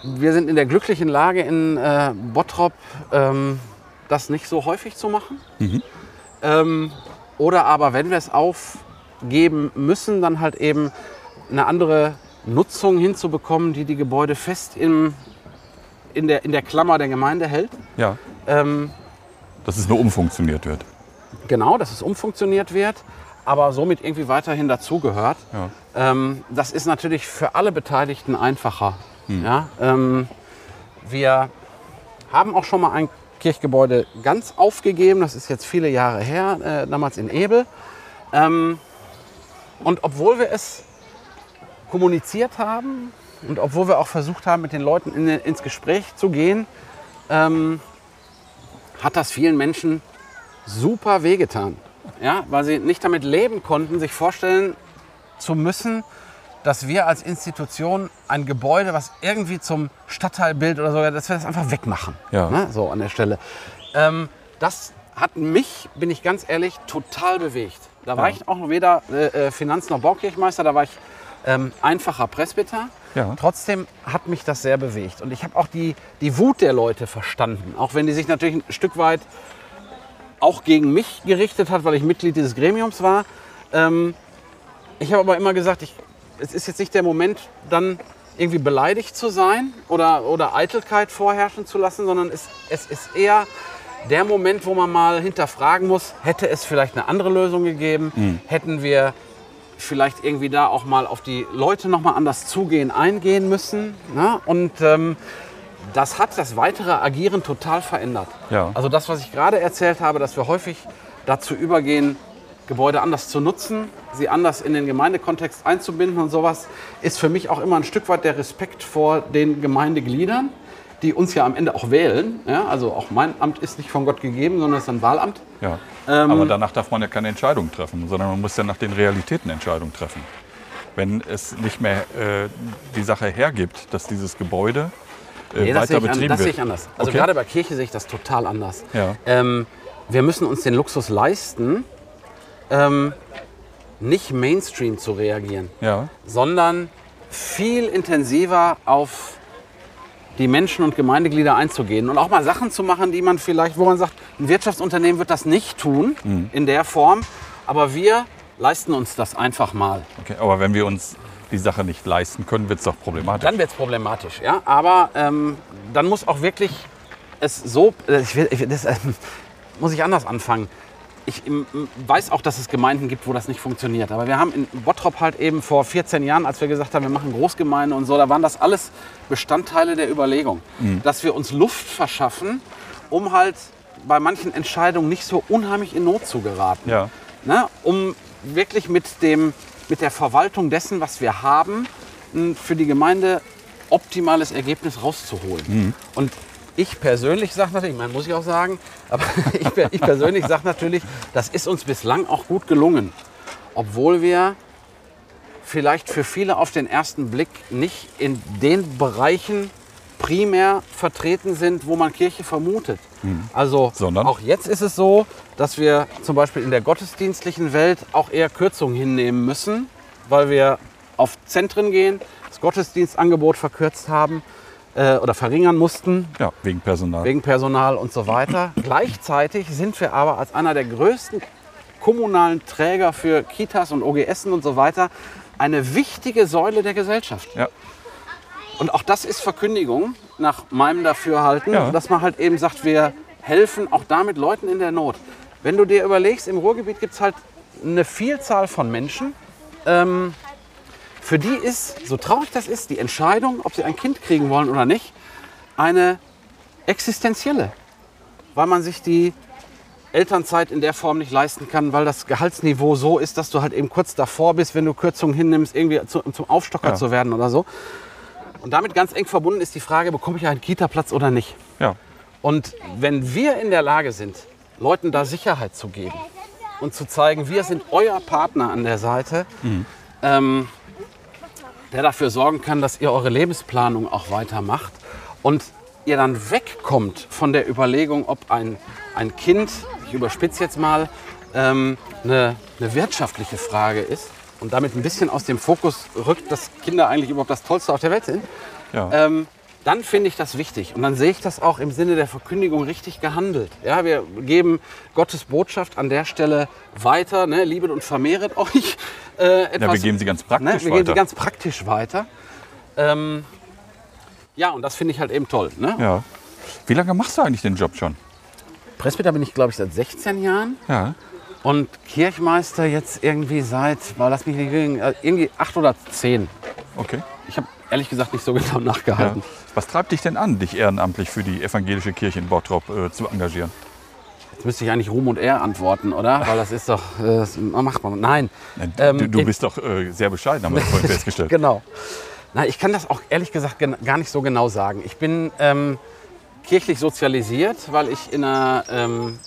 wir sind in der glücklichen Lage, in äh, Bottrop ähm, das nicht so häufig zu machen. Ähm, oder aber, wenn wir es aufgeben müssen, dann halt eben eine andere Nutzung hinzubekommen, die die Gebäude fest im, in, der, in der Klammer der Gemeinde hält. Ja. Ähm, Dass es nur umfunktioniert wird. Genau, dass es umfunktioniert wird, aber somit irgendwie weiterhin dazugehört. Ja. Ähm, das ist natürlich für alle Beteiligten einfacher. Ja, ähm, wir haben auch schon mal ein Kirchgebäude ganz aufgegeben. Das ist jetzt viele Jahre her, äh, damals in Ebel. Ähm, und obwohl wir es kommuniziert haben und obwohl wir auch versucht haben, mit den Leuten in, ins Gespräch zu gehen, ähm, hat das vielen Menschen super wehgetan. Ja, weil sie nicht damit leben konnten, sich vorstellen zu müssen, dass wir als Institution ein Gebäude, was irgendwie zum Stadtteilbild oder so, dass wir das einfach wegmachen. Ja. Ne? So an der Stelle. Ähm, das hat mich, bin ich ganz ehrlich, total bewegt. Da war Ja. ich auch weder äh, äh, Finanz- noch Baukirchmeister, da war ich Ähm, einfacher Presbyter. Ja. Trotzdem hat mich das sehr bewegt. Und ich habe auch die, die Wut der Leute verstanden. Auch wenn die sich natürlich ein Stück weit auch gegen mich gerichtet hat, weil ich Mitglied dieses Gremiums war. Ähm, ich habe aber immer gesagt, ich, es ist jetzt nicht der Moment, dann irgendwie beleidigt zu sein oder, oder Eitelkeit vorherrschen zu lassen, sondern es, es ist eher der Moment, wo man mal hinterfragen muss, hätte es vielleicht eine andere Lösung gegeben? Hätten wir vielleicht irgendwie da auch mal auf die Leute noch mal anders zugehen, eingehen müssen? Ne? Und ähm, das hat das weitere Agieren total verändert. Ja. Also das, was ich gerade erzählt habe, dass wir häufig dazu übergehen, Gebäude anders zu nutzen, sie anders in den Gemeindekontext einzubinden und sowas, ist für mich auch immer ein Stück weit der Respekt vor den Gemeindegliedern, die uns ja am Ende auch wählen. Ja, also auch mein Amt ist nicht von Gott gegeben, sondern es ist ein Wahlamt. Ja. Ähm, Aber danach darf man ja keine Entscheidung treffen, sondern man muss ja nach den Realitäten Entscheidungen treffen. Wenn es nicht mehr äh, die Sache hergibt, dass dieses Gebäude äh, Nee, das sehe weiter ich, an, betrieben das sehe wird. ich anders. Also Okay. gerade bei Kirche sehe ich das total anders. Ja. Ähm, wir müssen uns den Luxus leisten, ähm, nicht Mainstream zu reagieren, Ja, sondern viel intensiver auf die Menschen und Gemeindeglieder einzugehen und auch mal Sachen zu machen, die man vielleicht, wo man sagt, ein Wirtschaftsunternehmen wird das nicht tun Mhm. in der Form, aber wir leisten uns das einfach mal. okay. Aber wenn wir uns die Sache nicht leisten können, wird es doch problematisch. Dann wird es problematisch, ja. Aber ähm, dann muss auch wirklich es so, äh, ich will, ich will, das äh, muss ich anders anfangen. Ich ähm, weiß auch, dass es Gemeinden gibt, wo das nicht funktioniert. Aber wir haben in Bottrop halt eben vor 14 Jahren, als wir gesagt haben, wir machen Großgemeinde und so, da waren das alles Bestandteile der Überlegung, dass wir uns Luft verschaffen, um halt bei manchen Entscheidungen nicht so unheimlich in Not zu geraten Ja. ne, um wirklich mit, dem, mit der Verwaltung dessen, was wir haben, ein für die Gemeinde optimales Ergebnis rauszuholen. Und ich persönlich sage natürlich, man muss ich auch sagen, aber ich, ich persönlich sage natürlich, das ist uns bislang auch gut gelungen. Obwohl wir vielleicht für viele auf den ersten Blick nicht in den Bereichen primär vertreten sind, wo man Kirche vermutet. Also Sondern? auch jetzt ist es so, dass wir zum Beispiel in der gottesdienstlichen Welt auch eher Kürzungen hinnehmen müssen, weil wir auf Zentren gehen, das Gottesdienstangebot verkürzt haben äh, oder verringern mussten ja, wegen Personal. wegen Personal und so weiter. Gleichzeitig sind wir aber als einer der größten kommunalen Träger für Kitas und OGS und so weiter eine wichtige Säule der Gesellschaft. ja. Und auch das ist Verkündigung nach meinem Dafürhalten, Ja. dass man halt eben sagt, wir helfen auch damit Leuten in der Not. Wenn du dir überlegst, im Ruhrgebiet gibt es halt eine Vielzahl von Menschen, ähm, für die ist, so traurig das ist, die Entscheidung, ob sie ein Kind kriegen wollen oder nicht, eine existenzielle. Weil man sich die Elternzeit in der Form nicht leisten kann, weil das Gehaltsniveau so ist, dass du halt eben kurz davor bist, wenn du Kürzungen hinnimmst, irgendwie zu, zum Aufstocker Ja. zu werden oder so. Und damit ganz eng verbunden ist die Frage, bekomme ich einen Kita-Platz oder nicht? ja. Und wenn wir in der Lage sind, Leuten da Sicherheit zu geben und zu zeigen, wir sind euer Partner an der Seite, ähm, der dafür sorgen kann, dass ihr eure Lebensplanung auch weitermacht und ihr dann wegkommt von der Überlegung, ob ein, ein Kind, ich überspitze jetzt mal, ähm, eine, eine wirtschaftliche Frage ist und damit ein bisschen aus dem Fokus rückt, dass Kinder eigentlich überhaupt das Tollste auf der Welt sind, ja. ähm, dann finde ich das wichtig. Und dann sehe ich das auch im Sinne der Verkündigung richtig gehandelt. Ja, wir geben Gottes Botschaft an der Stelle weiter. Ne? Liebet und vermehret euch. Äh, etwas, ja, wir geben sie ganz praktisch ne? Wir weiter. geben sie ganz praktisch weiter. Ähm, ja, und das finde ich halt eben toll. Ne? ja. Wie lange machst du eigentlich den Job schon? Presbyter bin ich, glaube ich, seit 16 Jahren. Ja. Und Kirchmeister jetzt irgendwie seit, lass mich nicht lügen, äh, irgendwie acht oder zehn. Okay. Ich habe ehrlich gesagt nicht so genau Ja. nachgehalten. Was treibt dich denn an, dich ehrenamtlich für die evangelische Kirche in Bottrop äh, zu engagieren? Jetzt müsste ich eigentlich Ruhm und Ehr antworten, oder? Weil das ist doch, äh, macht man. Nein. Ähm, du du bist doch äh, sehr bescheiden, haben wir vorhin festgestellt. Genau. Na, ich kann das auch ehrlich gesagt gar nicht so genau sagen. Ich bin ähm, kirchlich sozialisiert, weil ich in, einer, ähm,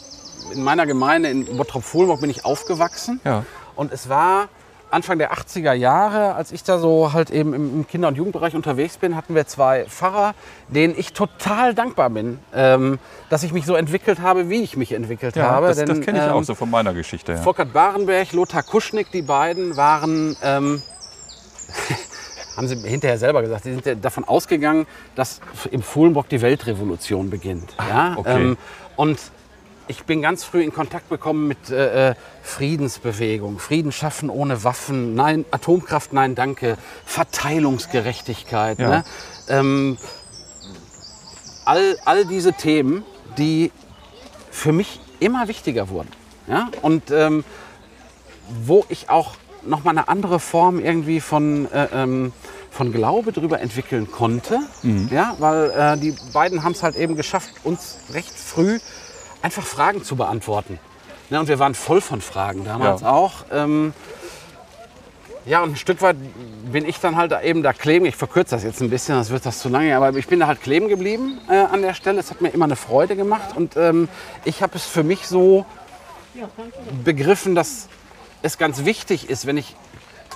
in meiner Gemeinde in Bottrop-Fuhlburg bin ich aufgewachsen. Ja. Und es war Anfang der 80er Jahre, als ich da so halt eben im Kinder- und Jugendbereich unterwegs bin, hatten wir zwei Pfarrer, denen ich total dankbar bin, ähm, dass ich mich so entwickelt habe, wie ich mich entwickelt Ja, habe. das, das kenne ich ähm, auch so von meiner Geschichte her. Volkert Barenberg, Lothar Kuschnick, die beiden waren, ähm, haben sie hinterher selber gesagt, sie sind ja davon ausgegangen, dass im Fuhlenbrock die Weltrevolution beginnt. Ja? okay. Ähm, und ich bin ganz früh in Kontakt gekommen mit äh, äh, Friedensbewegung, Frieden schaffen ohne Waffen, nein, Atomkraft, nein, danke, Verteilungsgerechtigkeit. Ja. Ne? Ähm, all, all diese Themen, die für mich immer wichtiger wurden. Ja? Und ähm, wo ich auch noch mal eine andere Form irgendwie von, äh, ähm, von Glaube drüber entwickeln konnte. Ja? Weil äh, die beiden haben es halt eben geschafft, uns recht früh einfach Fragen zu beantworten. Ja, und wir waren voll von Fragen damals Ja. auch. Ähm, ja, und ein Stück weit bin ich dann halt eben da kleben. Ich verkürze das jetzt ein bisschen, das wird das zu lange, aber ich bin da halt kleben geblieben äh, an der Stelle. Es hat mir immer eine Freude gemacht und ähm, ich habe es für mich so begriffen, dass es ganz wichtig ist, wenn ich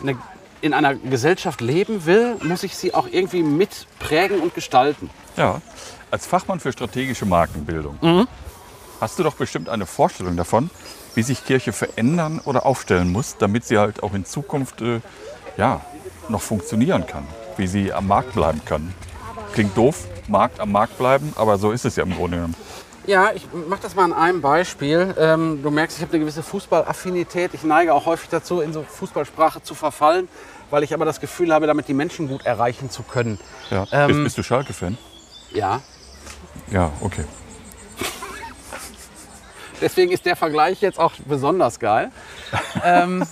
eine, in einer Gesellschaft leben will, muss ich sie auch irgendwie mit prägen und gestalten. Ja, als Fachmann für strategische Markenbildung Mhm. Hast du doch bestimmt eine Vorstellung davon, wie sich Kirche verändern oder aufstellen muss, damit sie halt auch in Zukunft äh, ja, noch funktionieren kann, wie sie am Markt bleiben kann. Klingt doof, Markt am Markt bleiben, aber so ist es ja im Grunde genommen. Ja, ich mache das mal an einem Beispiel. Ähm, du merkst, ich habe eine gewisse Fußballaffinität. Ich neige auch häufig dazu, in so Fußballsprache zu verfallen, weil ich aber das Gefühl habe, damit die Menschen gut erreichen zu können. Ja. Ähm, bist, bist du Schalke-Fan? Ja, Ja, okay. Deswegen ist der Vergleich jetzt auch besonders geil. ähm,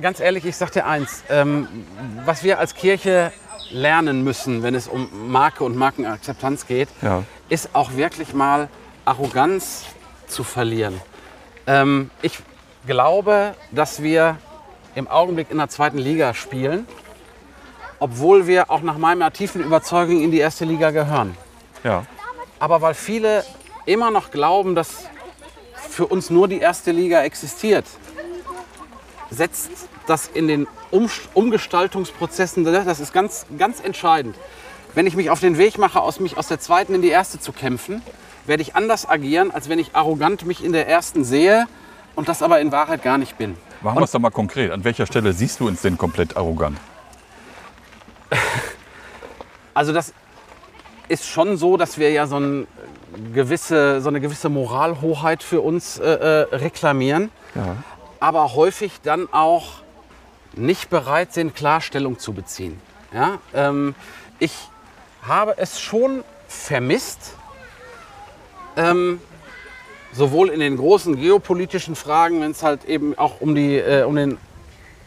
ganz ehrlich, ich sag dir eins, ähm, was wir als Kirche lernen müssen, wenn es um Marke und Markenakzeptanz geht, Ja. ist auch wirklich mal Arroganz zu verlieren. Ähm, ich glaube, dass wir im Augenblick in der zweiten Liga spielen, obwohl wir auch nach meiner tiefen Überzeugung in die erste Liga gehören. Ja. Aber weil viele immer noch glauben, dass für uns nur die erste Liga existiert, setzt das in den um Umgestaltungsprozessen, das ist ganz, ganz entscheidend. Wenn ich mich auf den Weg mache, aus mich aus der zweiten in die erste zu kämpfen, werde ich anders agieren, als wenn ich arrogant mich in der ersten sehe und das aber in Wahrheit gar nicht bin. Machen wir es doch mal konkret. An welcher Stelle siehst du uns denn komplett arrogant? Also das ist schon so, dass wir ja so, ein gewisse, so eine gewisse Moralhoheit für uns äh, äh, reklamieren, Ja. aber häufig dann auch nicht bereit sind, Klarstellung zu beziehen. Ja? Ähm, ich habe es schon vermisst, ähm, sowohl in den großen geopolitischen Fragen, wenn es halt eben auch um, die, äh, um den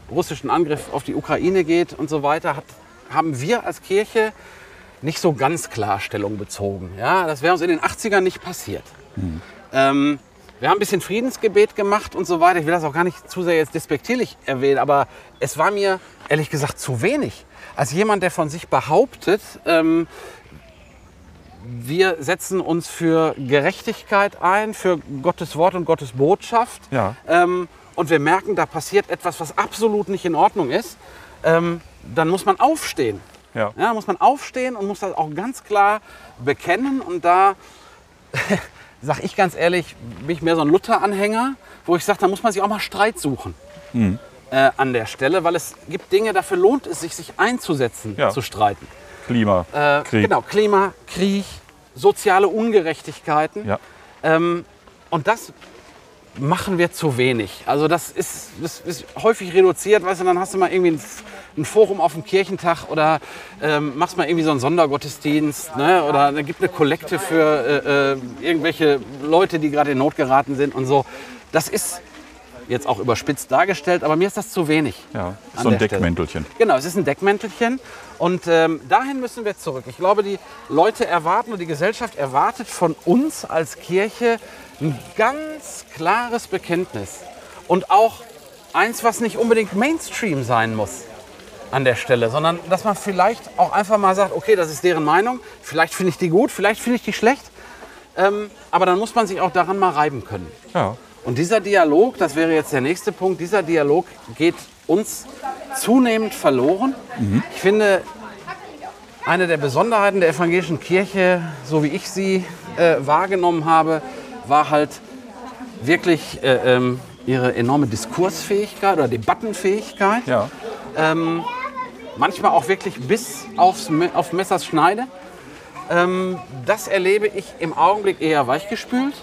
russischen Angriff auf die Ukraine geht und so weiter, hat, haben wir als Kirche nicht so ganz klar Stellung bezogen. Ja, das wäre uns in den 80ern nicht passiert. Ähm, wir haben ein bisschen Friedensgebet gemacht und so weiter. Ich will das auch gar nicht zu sehr jetzt despektierlich erwähnen, aber es war mir ehrlich gesagt zu wenig. Als jemand, der von sich behauptet, ähm, wir setzen uns für Gerechtigkeit ein, für Gottes Wort und Gottes Botschaft. Ja. Ähm, und wir merken, da passiert etwas, was absolut nicht in Ordnung ist. Ähm, dann muss man aufstehen. Ja. Ja, muss man aufstehen und muss das auch ganz klar bekennen. Und da sage ich ganz ehrlich, bin ich mehr so ein Luther-Anhänger, wo ich sage, da muss man sich auch mal Streit suchen äh, an der Stelle, weil es gibt Dinge, dafür lohnt es sich, sich einzusetzen, Ja. zu streiten. Klima, Äh, Krieg. Genau, Klima, Krieg, soziale Ungerechtigkeiten. Ja. Ähm, und das machen wir zu wenig. Also das ist, das ist häufig reduziert, weißt du, dann hast du mal irgendwie ein, ein Forum auf dem Kirchentag oder ähm, machst mal irgendwie so einen Sondergottesdienst ne? oder da gibt eine Kollekte für äh, äh, irgendwelche Leute, die gerade in Not geraten sind und so. Das ist jetzt auch überspitzt dargestellt, aber mir ist das zu wenig. Ja, so ein der Stelle. Deckmäntelchen. Genau, es ist ein Deckmäntelchen und ähm, dahin müssen wir zurück. Ich glaube, die Leute erwarten und die Gesellschaft erwartet von uns als Kirche ein ganz klares Bekenntnis und auch eins, was nicht unbedingt Mainstream sein muss an der Stelle, sondern dass man vielleicht auch einfach mal sagt, okay, das ist deren Meinung, vielleicht finde ich die gut, vielleicht finde ich die schlecht, ähm, aber dann muss man sich auch daran mal reiben können. Ja. Und dieser Dialog, das wäre jetzt der nächste Punkt, dieser Dialog geht uns zunehmend verloren. Ich finde, eine der Besonderheiten der evangelischen Kirche, so wie ich sie äh, wahrgenommen habe, war halt wirklich äh, ähm, ihre enorme Diskursfähigkeit oder Debattenfähigkeit. Ja. manchmal auch wirklich bis aufs, auf Messers Schneide. Ähm, das erlebe ich im Augenblick eher weichgespült.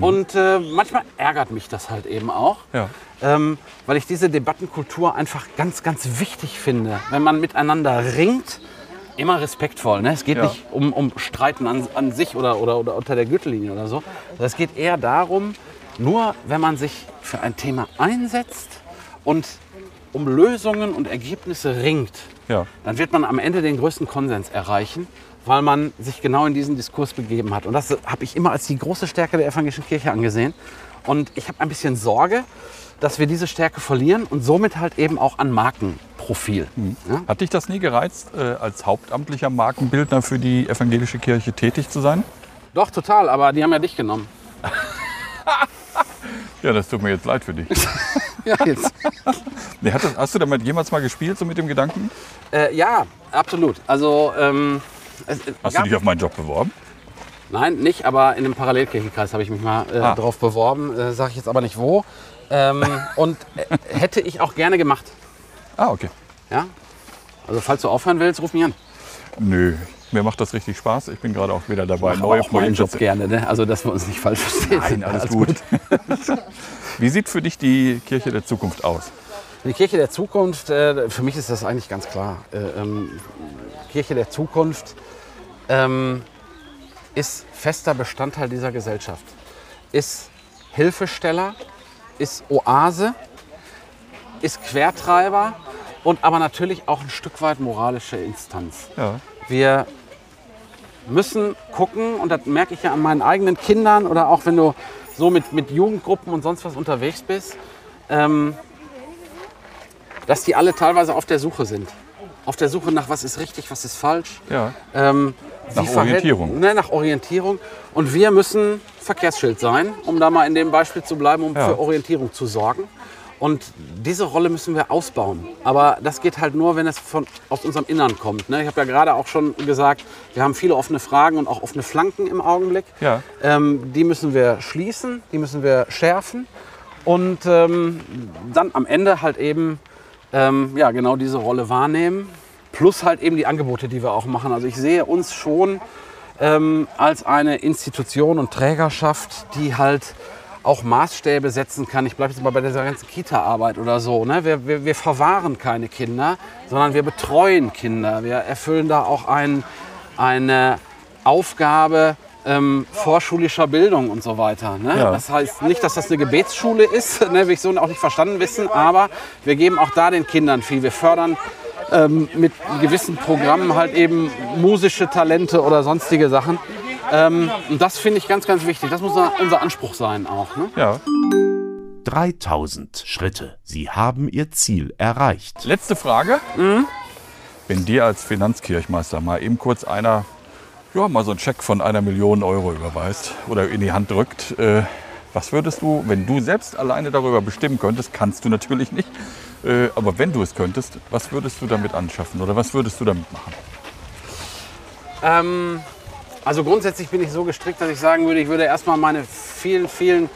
Und äh, manchmal ärgert mich das halt eben auch. Ja. Ähm, weil ich diese Debattenkultur einfach ganz, ganz wichtig finde. Wenn man miteinander ringt, immer respektvoll. Ne? Es geht Ja. nicht um, um Streiten an, an sich oder, oder, oder unter der Gürtellinie oder so. Es geht eher darum, nur wenn man sich für ein Thema einsetzt und um Lösungen und Ergebnisse ringt, Ja. dann wird man am Ende den größten Konsens erreichen, weil man sich genau in diesen Diskurs begeben hat. Und das habe ich immer als die große Stärke der evangelischen Kirche angesehen. Und ich habe ein bisschen Sorge, dass wir diese Stärke verlieren und somit halt eben auch an Markenprofil. Ja? Hat dich das nie gereizt, äh, als hauptamtlicher Markenbildner für die evangelische Kirche tätig zu sein? Doch, total, aber die haben ja dich genommen. Ja, das tut mir jetzt leid für dich. Ja, jetzt. Nee, das, hast du damit jemals mal gespielt, so mit dem Gedanken? äh, ja absolut. Also, ähm, es, Hast du dich auf meinen Job beworben? Nein, nicht, aber in einem Parallelkirchenkreis habe ich mich mal äh, Ah. drauf beworben, äh, sage ich jetzt aber nicht wo. Ähm, und äh, hätte ich auch gerne gemacht. Ah, okay. Ja? Also falls du aufhören willst, ruf mich an. Nö, mir macht das richtig Spaß. Ich bin gerade auch wieder dabei, Mach neue auch meinen Job gerne, ne? Also dass wir uns nicht falsch verstehen. Nein, alles gut. Wie sieht für dich die Kirche der Zukunft aus? Die Kirche der Zukunft, äh, für mich ist das eigentlich ganz klar. Äh, ähm, Kirche der Zukunft ähm, ist fester Bestandteil dieser Gesellschaft. Ist Hilfesteller, ist Oase, ist Quertreiber und aber natürlich auch ein Stück weit moralische Instanz. Ja. Wir müssen gucken, und das merke ich ja an meinen eigenen Kindern oder auch wenn du so mit, mit Jugendgruppen und sonst was unterwegs bist, ähm, dass die alle teilweise auf der Suche sind. Auf der Suche nach was ist richtig, was ist falsch. Ja. Ähm, Nach Orientierung. Ne, nach Orientierung. Und wir müssen Verkehrsschild sein, um da mal in dem Beispiel zu bleiben, um Ja. für Orientierung zu sorgen. Und diese Rolle müssen wir ausbauen. Aber das geht halt nur, wenn es von, aus unserem Innern kommt. Ne? Ich habe ja gerade auch schon gesagt, wir haben viele offene Fragen und auch offene Flanken im Augenblick. Ja. Ähm, die müssen wir schließen, die müssen wir schärfen. Und ähm, dann am Ende halt eben ähm, ja, genau diese Rolle wahrnehmen. Plus halt eben die Angebote, die wir auch machen. Also ich sehe uns schon ähm, als eine Institution und Trägerschaft, die halt auch Maßstäbe setzen kann. Ich bleibe jetzt mal bei dieser ganzen Kita-Arbeit oder so. Ne? Wir, wir, wir verwahren keine Kinder, sondern wir betreuen Kinder. Wir erfüllen da auch ein, eine Aufgabe ähm, vorschulischer Bildung und so weiter. Ne? Ja. Das heißt nicht, dass das eine Gebetsschule ist, ne? will ich so auch nicht verstanden wissen, aber wir geben auch da den Kindern viel. Wir fördern ähm, mit gewissen Programmen halt eben musische Talente oder sonstige Sachen. Ähm, und das finde ich ganz, ganz wichtig. Das muss unser Anspruch sein auch. Ne? Ja. 3000 Schritte. Sie haben Ihr Ziel erreicht. Letzte Frage. Wenn dir als Finanzkirchmeister mal eben kurz einer, ja, mal so einen Scheck von einer Million Euro überweist oder in die Hand drückt, äh, was würdest du, wenn du selbst alleine darüber bestimmen könntest, kannst du natürlich nicht, äh, aber wenn du es könntest, was würdest du damit anschaffen oder was würdest du damit machen? Ähm, also grundsätzlich bin ich so gestrickt, dass ich sagen würde, ich würde erstmal meine vielen, vielen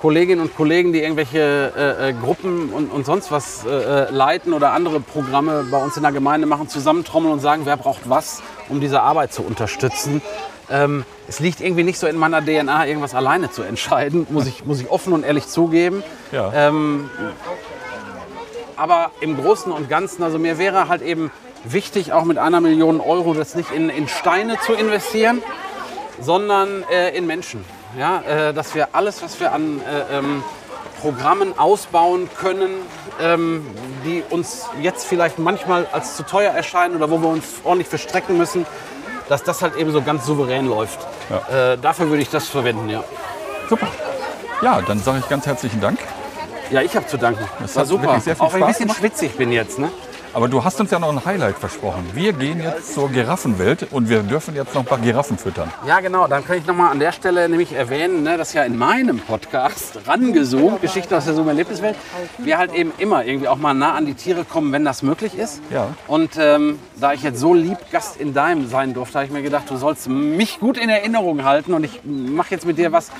Kolleginnen und Kollegen, die irgendwelche äh, äh, Gruppen und, und sonst was äh, äh, leiten oder andere Programme bei uns in der Gemeinde machen, zusammentrommeln und sagen, wer braucht was, um diese Arbeit zu unterstützen. Ähm, es liegt irgendwie nicht so in meiner DNA, irgendwas alleine zu entscheiden, muss ich, muss ich offen und ehrlich zugeben. Ja. Ähm, aber im Großen und Ganzen, also mir wäre halt eben wichtig, auch mit einer Million Euro das nicht in, in Steine zu investieren, sondern äh, in Menschen. Ja, äh, dass wir alles, was wir an äh, ähm, Programmen ausbauen können, ähm, die uns jetzt vielleicht manchmal als zu teuer erscheinen oder wo wir uns ordentlich verstrecken müssen, dass das halt eben so ganz souverän läuft. Äh, dafür würde ich das verwenden, ja. Super. Ja, dann sage ich ganz herzlichen Dank. Ja, ich habe zu danken. Das war super. Auch wenn ich ein bisschen gemacht. schwitzig bin jetzt, ne? Aber du hast uns ja noch ein Highlight versprochen. Wir gehen jetzt zur Giraffenwelt und wir dürfen jetzt noch ein paar Giraffen füttern. Ja, genau. Dann kann ich nochmal an der Stelle nämlich erwähnen, ne, dass ja in meinem Podcast rangezoomt, Geschichten aus der Summe Erlebniswelt, wir halt eben immer irgendwie auch mal nah an die Tiere kommen, wenn das möglich ist. Ja. Und ähm, da ich jetzt so lieb Gast in deinem sein durfte, habe ich mir gedacht, du sollst mich gut in Erinnerung halten und ich mache jetzt mit dir was,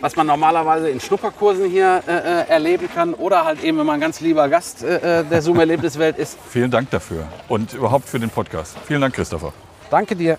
was man normalerweise in Schnupperkursen hier äh, äh, erleben kann oder halt eben, wenn man ein ganz lieber Gast äh, äh, der Zoom Erlebniswelt ist. Vielen Dank dafür und überhaupt für den Podcast. Vielen Dank, Christopher. Danke dir.